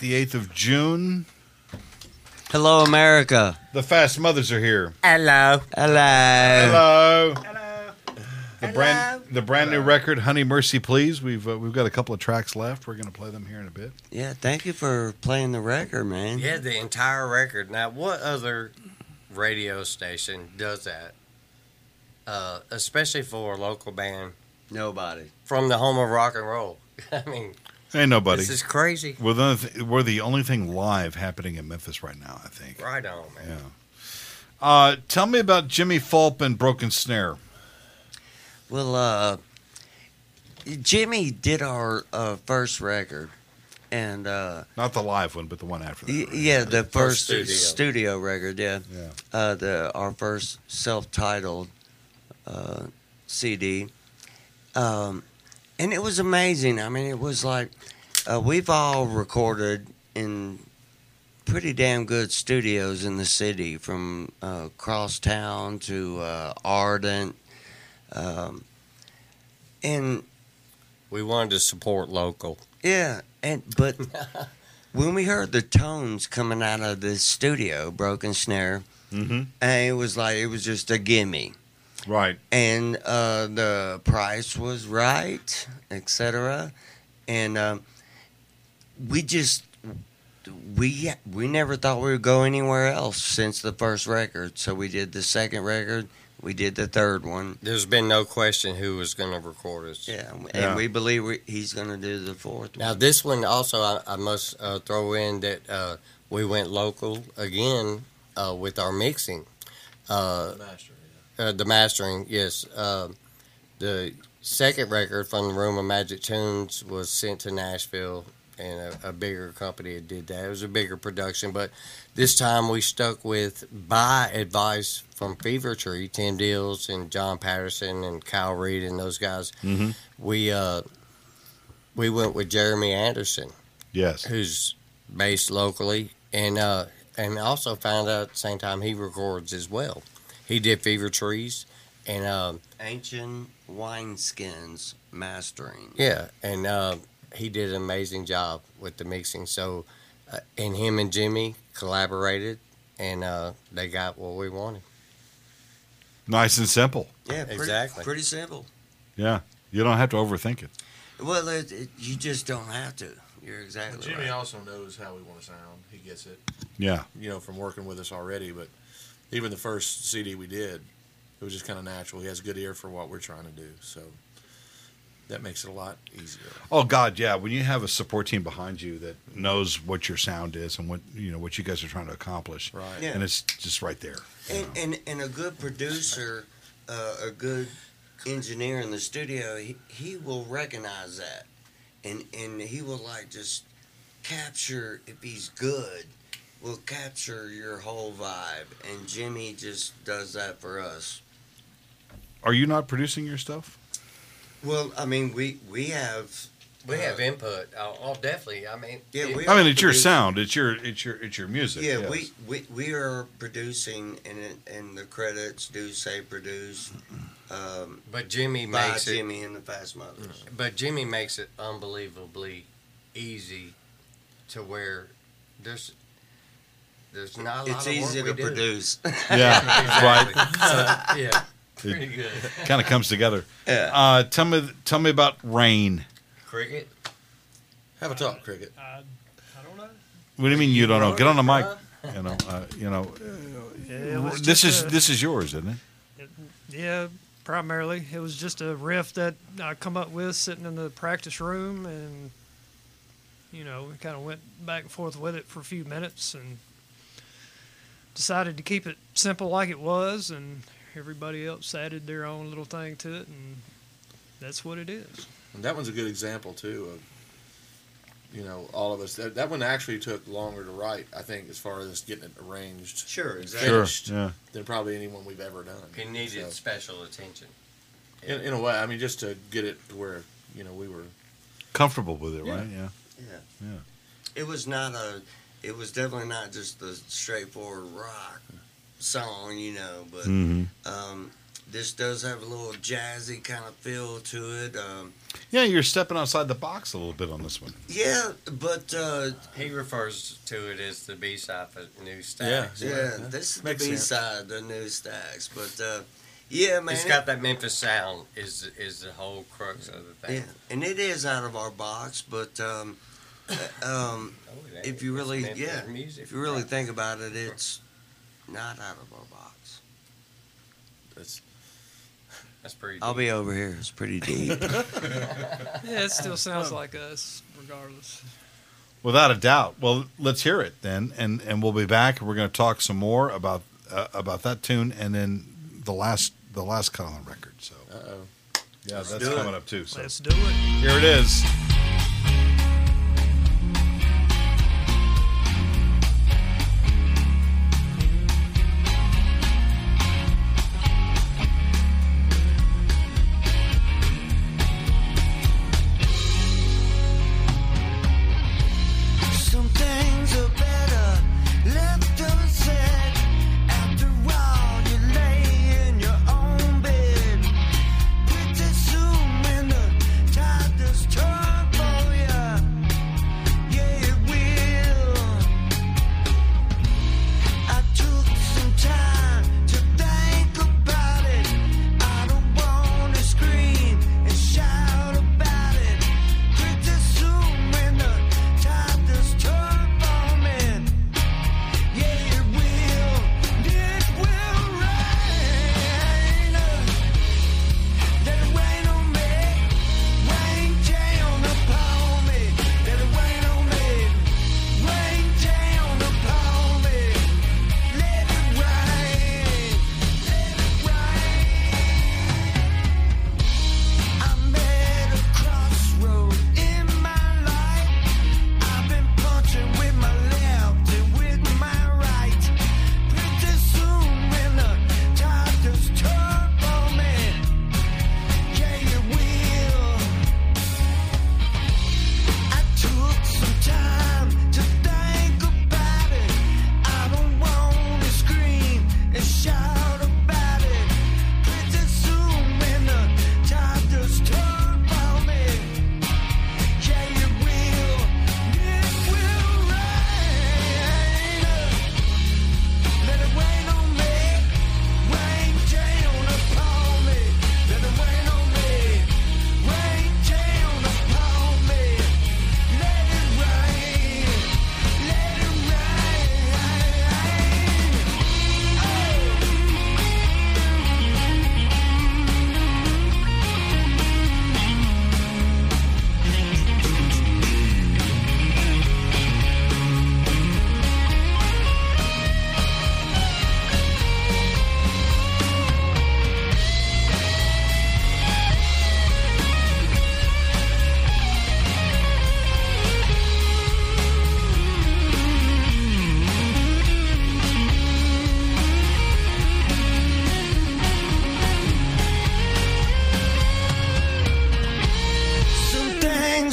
the 8th of June.
Hello, America.
The Fast Mothers are here.
Hello.
Hello.
Hello. The brand, the brand new record, "Honey Mercy Please." We've uh, we've got a couple of tracks left. We're going to play them here in a bit.
Yeah, thank you for playing the record, man.
Yeah, the entire record. Now, what other radio station does that? Uh, especially for a local band
Nobody.
from the home of rock and roll. I mean,
Hey, nobody.
this is crazy.
We're the, we're the only thing live happening in Memphis right now. I think.
Right on, man.
Yeah. Uh, tell me about Jimmy Fulp and Broken Snare.
Well, uh, Jimmy did our uh, first record, and uh,
Not the live one, but the one after that. right?
yeah, the first,
studio.
studio. record, yeah,
Yeah.
uh, the our first self-titled uh, CD, um, and it was amazing. I mean, it was like uh, we've all recorded in pretty damn good studios in the city, from uh, Crosstown to uh, Ardent, um, and
We wanted to support local.
yeah, and but when we heard the tones coming out of the studio, Broken Snare,
Mm-hmm.
and it was like it was just a gimme.
Right.
and uh, the price was right, etc. And um, we just we we never thought we would go anywhere else since the first record. So we did the second record, we did the third one,
There's been no question who was going to record us.
yeah, and
Yeah.
we believe we, he's going to do the fourth
Now,
one.
this one also, I, I must uh, throw in that uh, we went local again uh, with our mixing. Uh,
Master.
Uh, the mastering, yes. Uh, the second record from the Room of Magic Tunes was sent to Nashville, and a, a bigger company did that. It was a bigger production, but this time we stuck with by advice from Fever Tree, Tim Deals and John Patterson and Kyle Reed and those guys.
Mhm.
We uh, we went with Jeremy Anderson
Yes.
who's based locally, and uh, and also found out at the same time he records as well. He did Fever Trees, and um,
Ancient wineskins mastering.
yeah, and uh, he did an amazing job with the mixing. So, uh, and him and Jimmy collaborated, and uh, they got what we wanted.
Nice and simple.
Yeah, pretty,
Exactly.
Pretty simple.
Yeah. You don't have to overthink it.
Well, it, it, you just don't have to. You're exactly right.
Jimmy
right.
also knows how we want to sound. He gets it,
Yeah.
you know, from working with us already. But even the first CD we did, it was just kind of natural. He has a good ear for what we're trying to do, so that makes it a lot easier.
Oh God, yeah. When you have a support team behind you that knows what your sound is and what you know what you guys are trying to accomplish,
Right.
Yeah.
and it's just right there.
And, and and a good producer, uh, a good engineer in the studio, he, he will recognize that, and and he will like just capture if he's good, will capture your whole vibe. And Jimmy just does that for us.
Are you not producing your stuff?
Well, I mean, we we have
We
uh,
have input. Oh, oh, definitely. I mean,
Yeah, we-
I mean, it's your sound. It's your it's your it's your music.
Yeah,
yes.
we, we we are producing, and it, and the credits do say produce um,
but Jimmy
by
makes it.
Jimmy and the Fast Mothers.
But Jimmy makes it unbelievably easy to where there's there's not a lot
It's
of
easy
work
to
we do.
produce.
Yeah, right.
So, yeah, pretty good.
kind of comes together.
yeah.
Uh, tell me tell me about rain.
Cricket.
Have a talk, Cricket.
I, I don't know.
What do you mean you don't know? Get on the mic. You know. Uh, you know.
Yeah, it was
This
just
is
a-
this is yours, isn't it?
Yeah, primarily. It was just a riff that I come up with sitting in the practice room, and you know, we kind of went back and forth with it for a few minutes, and decided to keep it simple like it was, and everybody else added their own little thing to it, and that's what it is.
And that one's a good example too of you know all of us. That, that one actually took longer to write, I think, as far as getting it arranged
Sure, exactly.
Sure.
Finished.
Yeah.
than probably anyone we've ever done.
It needed
So,
special attention.
in, in a way. I mean, just to get it to where you know we were.
Comfortable with it,
Yeah.
right? Yeah.
Yeah.
Yeah.
It was not a. It was definitely not just the straightforward rock. song, you know, but
Mhm.
um, this does have a little jazzy kind of feel to it. Um,
Yeah, you're stepping outside the box a little bit on this one.
yeah, but uh,
He refers to it as the B side for New Stax.
yeah,
Yeah,
this is the B side, the new Stax. But uh, yeah, man,
It's got that Memphis sound. Is is the whole crux of the thing.
yeah, and it is out of our box, but. Um, um,
Oh,
if you really, yeah, if you really think about it, it's not out of our box.
That's
that's pretty.
I'll
deep.
be over here. It's pretty deep.
Yeah, it still sounds like us, regardless.
Without a doubt. Well, let's hear it then, and and we'll be back. We're going to talk some more about uh, about that tune, and then the last the last Colin record. So
uh-oh.
yeah, that's
do it.
coming up too. So
Let's do it.
here it is.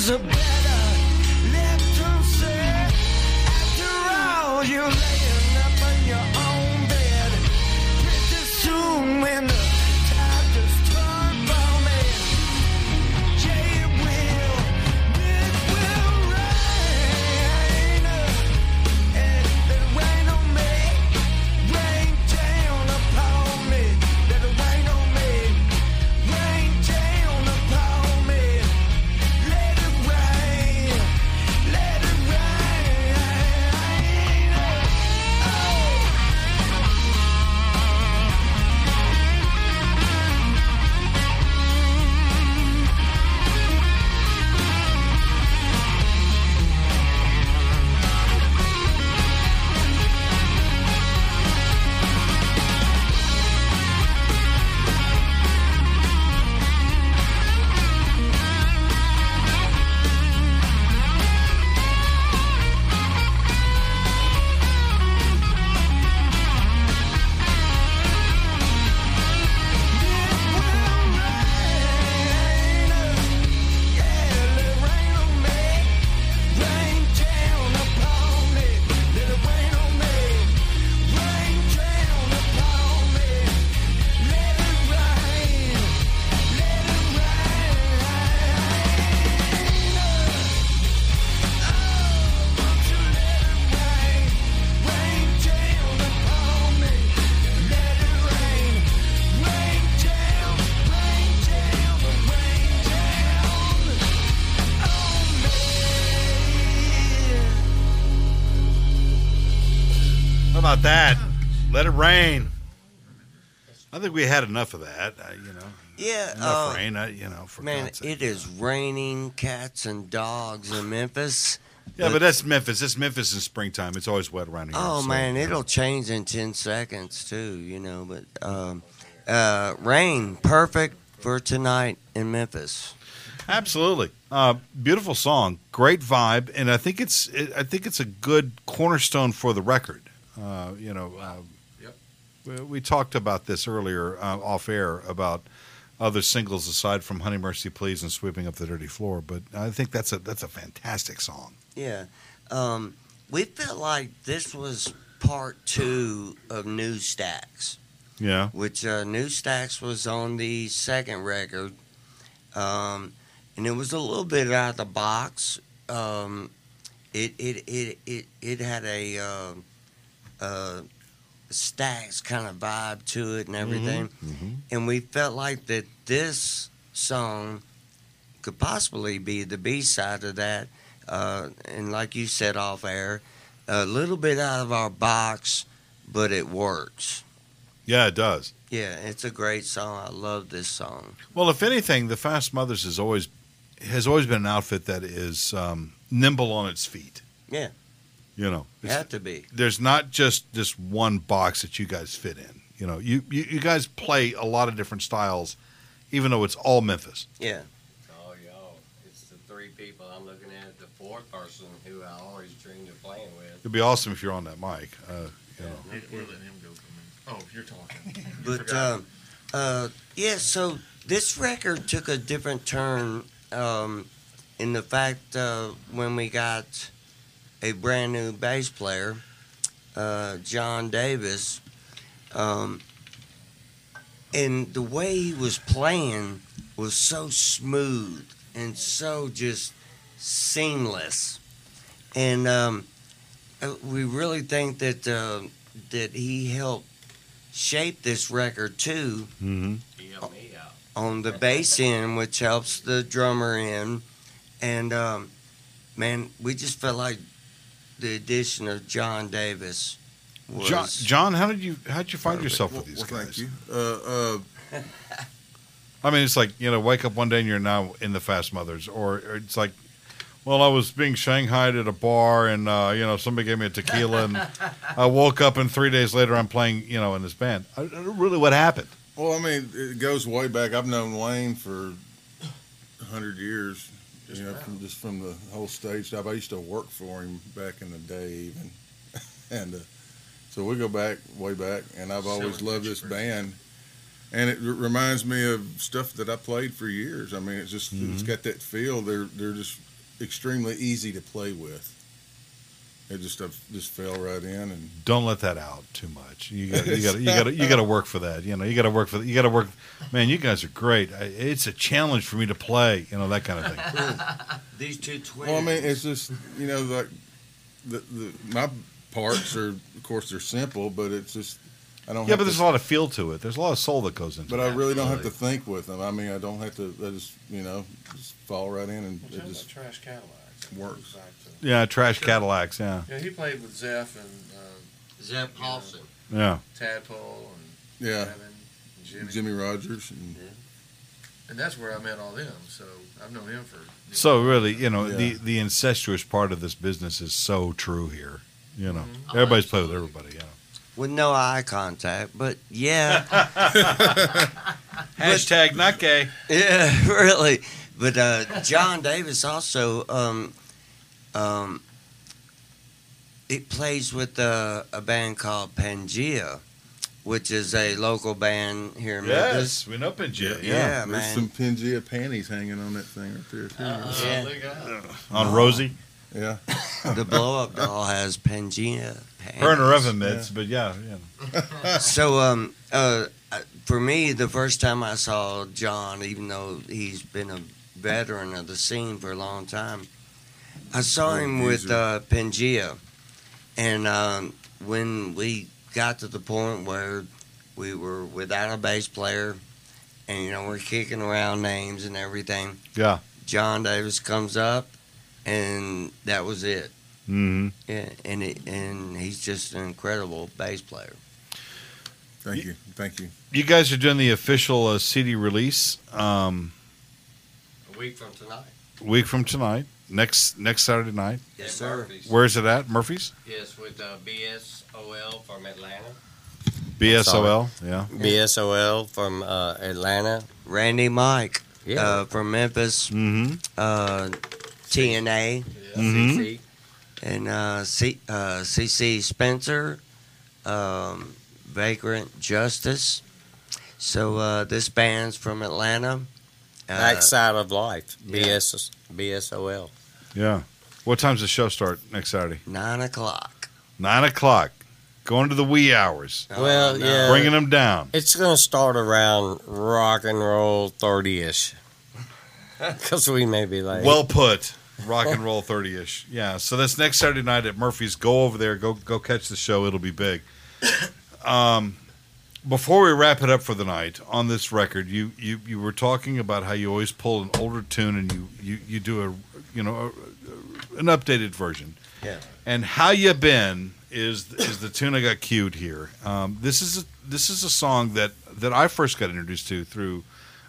is a rain. I think we had enough of that. Uh, you know,
Yeah,
enough
uh,
rain. Uh, you know,
man,
sake.
it is raining cats and dogs in Memphis.
Yeah, but that's Memphis. That's Memphis in springtime. It's always wet around here.
Oh
so,
man, it'll change in ten seconds too. You know, but um, uh, rain perfect for tonight in Memphis.
Absolutely, uh, beautiful song, great vibe, and I think it's it, I think it's a good cornerstone for the record. Uh, you know, uh. We, we talked about this earlier uh, off air about other singles aside from "Honey Mercy Please" and "Sweeping Up the Dirty Floor," but I think that's a that's a fantastic song.
Yeah, um, we felt like this was part two of New Stax.
Yeah,
which uh, New Stax was on the second record, um, and it was a little bit out of the box. Um, it, it it it it had a uh, Stax kind of vibe to it and everything, and we felt like that this song could possibly be the B side of that. Uh, and like you said off air, a little bit out of our box, but it works.
yeah, it does.
Yeah, it's a great song. I love this song.
Well, if anything, the Fast Mothers has always has always been an outfit that is um, nimble on its feet.
Yeah.
You know,
It had to be.
there's not just this one box that you guys fit in. You know, you, you you guys play a lot of different styles, even though it's all Memphis.
Yeah.
Oh, y'all. It's the three people I'm looking at, the fourth person who I always dreamed of playing with.
It'd be awesome if you're on that mic. Uh, you know,
We're letting him go for a minute. Oh, you're talking.
But um, uh, yeah, so this record took a different turn um, in the fact uh, when we got a brand new bass player, uh, John Davis, um, and the way he was playing was so smooth and so just seamless, and um, uh, we really think that uh, that he helped shape this record too
mm-hmm.
He helped me out.
on the bass end, which helps the drummer in. And um, man, we just felt like the addition of John Davis was.
John, John, how did you how did you find yourself with these
well,
guys?
Thank you. Uh, uh,
I mean, it's like you know, wake up one day and you're now in the Fast Mothers, or, or it's like, well, I was being shanghaied at a bar, and uh, you know, somebody gave me a tequila, and I woke up, and three days later, I'm playing, you know, in this band. I, I- really, what happened?
well, I mean, it goes way back. I've known Wayne for hundred years. You know, from just from the whole stage stuff. I used to work for him back in the day, even, and uh, so we go back way back. And I've always loved this band, and it r- reminds me of stuff that I played for years. I mean, it's just it's got that feel. They're they're just extremely easy to play with. It just I just fell right in, and
Don't let that out too much. You got you got you got you got to work for that. You know, you got to work for that. you got to work. Man, you guys are great. I- It's a challenge for me to play. You know that kind of thing.
These two twins.
Well, I mean, it's just you know like the, the my parts are of course they're simple, but it's just I don't.
Yeah,
have
but there's
to,
a lot of feel to it. There's a lot of soul that goes into
But
it.
But I really don't have to think with them. I mean, I don't have to. I just you know just fall right in and
Well,
it just
about Trash Cadillacs.
works.
Back to-
Yeah, trash Cadillacs. Yeah,
Yeah, he played with Zeph and uh,
Zeb Paulson.
yeah.
Tadpole and
yeah.
Kevin and Jimmy.
Jimmy Rogers and
And that's where I met all them. So I've known him for.
So really, you know, the
Yeah.
the incestuous part of this business is so true here. You know,
Mhm.
everybody's played with everybody. Yeah.
with no eye contact, but yeah,
Hashtag not gay.
yeah, really. But uh, John Davis also, um, um, it plays with uh, a band called Pangea, which is a local band here in Memphis.
Yes, we know Pangea.
Yeah,
Yeah.
there's
man.
some Pangea panties hanging on that thing right there too.
Uh,
Yeah.
Look.
On Rosie,
yeah,
The blow up doll has Pangea. panties.
burner
panties.
of mitts, but yeah, yeah.
So, um, uh, uh, for me, the first time I saw John, even though he's been a veteran of the scene for a long time, I saw him with uh, Pangea, and um, when we got to the point where we were without a bass player, and you know we're kicking around names and everything,
Yeah.
John Davis comes up, and that was it.
Mm-hmm.
Yeah, and it, and he's just an incredible bass player.
Thank you. Thank you.
You guys are doing the official uh, CD release um,
A week from tonight.
A week from tonight, next next Saturday night.
Yes, sir.
Murphy's.
Where's it at? Murphy's.
Yes, with uh, BSOL from Atlanta.
BSOL. Yeah.
BSOL from uh, Atlanta.
Randy Mike
Yeah.
uh, from Memphis,
Mm-hmm.
uh, TNA,
Mhm.
CC.
and uh, C, uh, CC Spencer, um, Vagrant Justice. So uh, this band's from Atlanta. Uh,
Backside of Life.
yeah.
BS, BSOL.
Yeah. What time's the show start next Saturday?
nine o'clock.
Nine o'clock. Going to the wee hours.
Well,
no.
yeah.
Bringing them down.
It's going to start around rock and roll 30 ish. Because we may be late.
Well put. Rock and roll thirty ish. Yeah. So that's next Saturday night at Murphy's. Go over there. Go go catch the show. It'll be big. Um, before we wrap it up for the night on this record, you you, you were talking about how you always pull an older tune and you you, you do a you know a, an updated version.
Yeah.
And how you been is is the tune I got cued here. Um, this is a, this is a song that that I first got introduced to through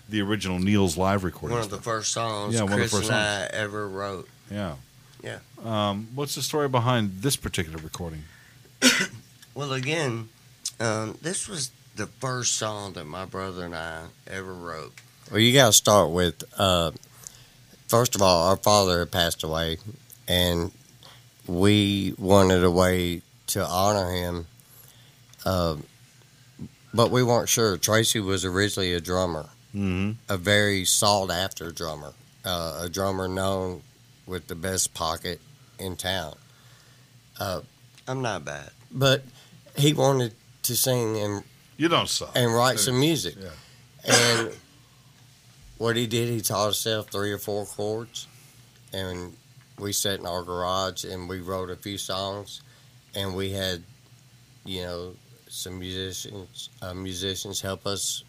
the original Neil's live recording.
One of the first songs
Yeah, one of the
Chris
first
and I ever wrote.
Yeah.
Yeah.
Um, what's the story behind this particular recording?
Well, again, um, this was the first song that my brother and I ever wrote.
Well, you got to start with uh, first of all, our father had passed away, and we wanted a way to honor him. Uh, but we weren't sure. Tracy was originally a drummer,
Mm-hmm.
a very sought after drummer, uh, a drummer known with the best pocket in town. Uh,
I'm not bad.
but he wanted to sing and
You don't suck.
and write some music.
Yeah.
And what he did, he taught himself three or four chords, and we sat in our garage and we wrote a few songs, and we had, you know, some musicians uh, musicians help us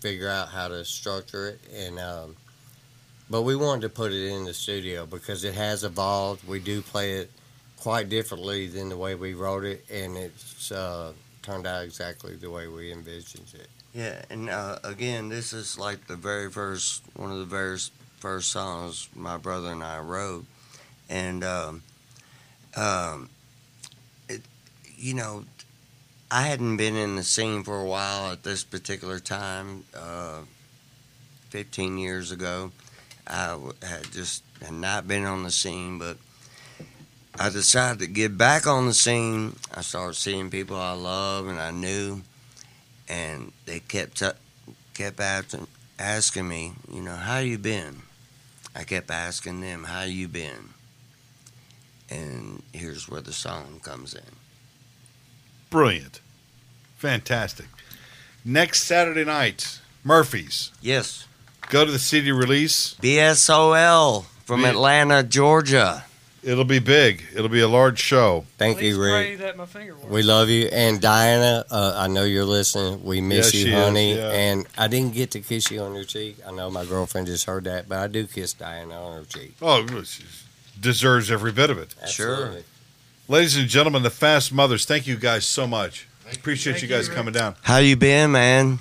figure out how to structure it, and um, but we wanted to put it in the studio because it has evolved. We do play it quite differently than the way we wrote it, and it's uh, turned out exactly the way we envisioned it.
Yeah, and uh, again, this is like the very first one of the very first songs my brother and I wrote, and um, um, it, you know, I hadn't been in the scene for a while at this particular time. Uh, Fifteen years ago, I had just had not been on the scene, but I decided to get back on the scene. I started seeing people I love and I knew and they kept t- kept asking, asking me, you know, how you been? I kept asking them, how you been? And here's where the song comes in.
Brilliant. Fantastic. Next Saturday night, Murphy's.
Yes,
Go to the CD release.
BSOL from
B-
Atlanta, Georgia.
It'll be big. It'll be a large show.
Thank
Please
you,
pray
Rick.
that my finger.
We love you. And Diana, uh, I know you're listening. We miss
Yeah, she
you,
is,
honey.
yeah.
And I didn't get to kiss you on your cheek. I know my girlfriend just heard that, but I do kiss Diana on her cheek.
Oh, it deserves every bit of it.
Sure.
Ladies and gentlemen, the Fast Mothers, thank you guys so much. I
appreciate
you
you,
guys
Rick.
coming down.
How you been, man?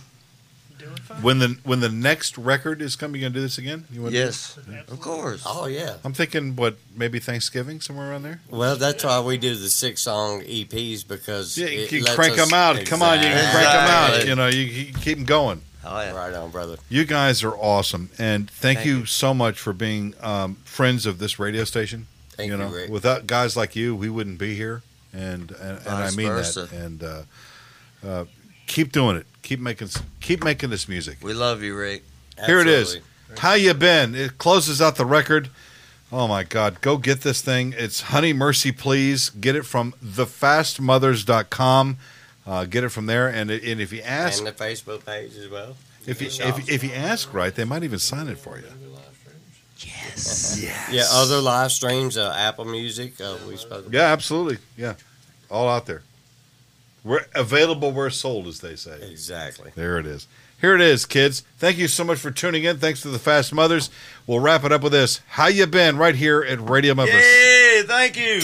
Doing fine.
When the when the next record is coming, you gonna do this again? You wanna
Yes, of course.
Oh, yeah.
I'm thinking what maybe Thanksgiving somewhere around there.
Well, that's why we do the six song EPs because
Yeah, you
it
can
lets
crank
us-
them out. Come on, you can crank them out.
Exactly.
You know, you, you keep them going.
Oh yeah.
Right on, brother.
You guys are awesome, and thank,
Thank
you,
you.
so much for being um, friends of this radio station.
Thank you,
know,
Rick.
without guys like you, we wouldn't be here, and and, and I
Vice
mean
versa.
that. And uh, uh, keep doing it. Keep making keep making this music.
We love you, Rick.
Here it is. How you been? It closes out the record. Oh my God! Go get this thing. It's Honey Mercy Please. Get it from thefastmothers.com. Uh, get it from there, and and if you ask,
And the Facebook page as well.
if you if, if you ask right, they might even sign it for you.
Yes.
Yeah, other live streams, uh, Apple Music, uh, we spoke about.
Yeah, absolutely. Yeah, all out there. We're available where sold, as they say.
Exactly.
There it is. Here it is, kids. Thank you so much for tuning in. Thanks to the Fast Mothers. We'll wrap it up with this. How you been? Right here at Radio Memphis.
Hey, thank you.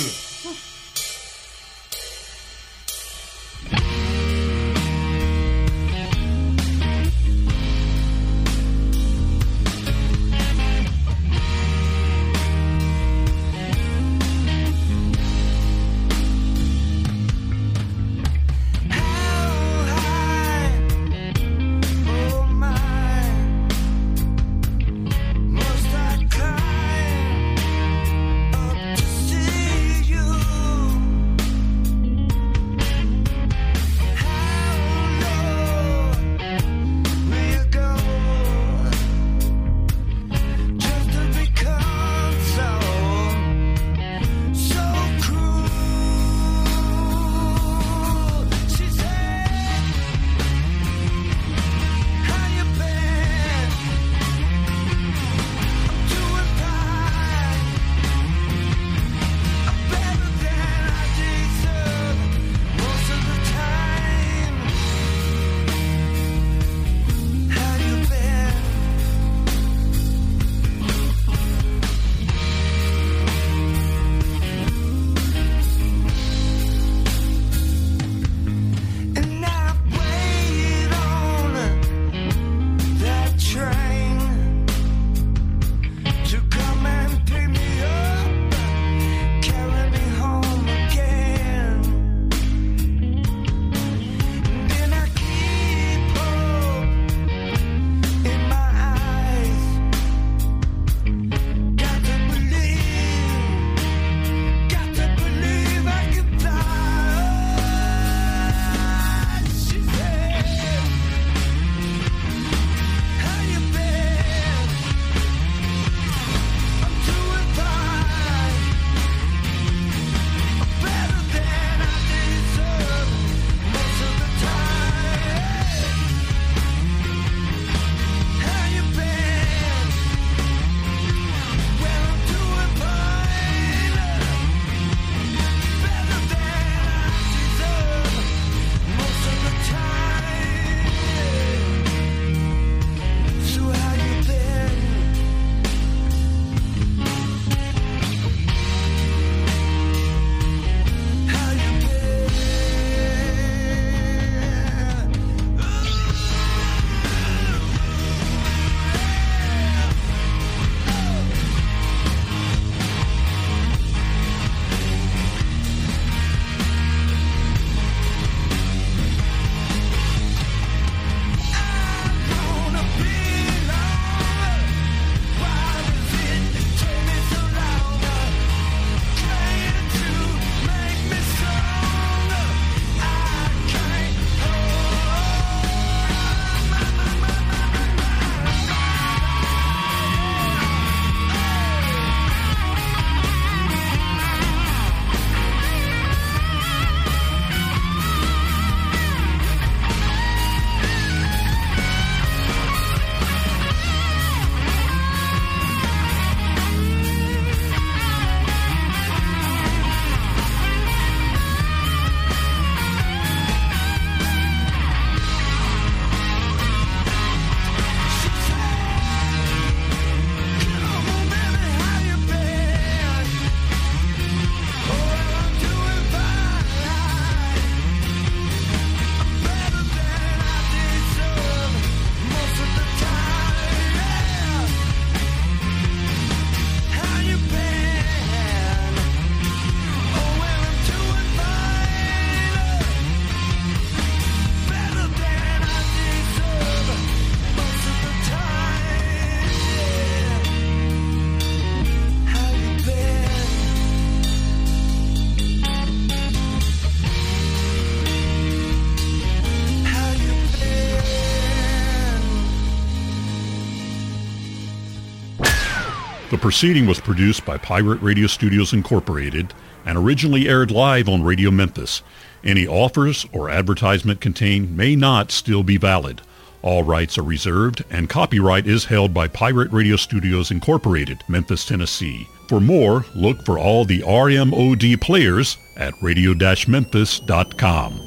The proceeding was produced by Pirate Radio Studios Incorporated and originally aired live on Radio Memphis. Any offers or advertisement contained may not still be valid. All rights are reserved and copyright is held by Pirate Radio Studios Incorporated, Memphis, Tennessee. For more, look for all the RMOD players at radio-memphis.com.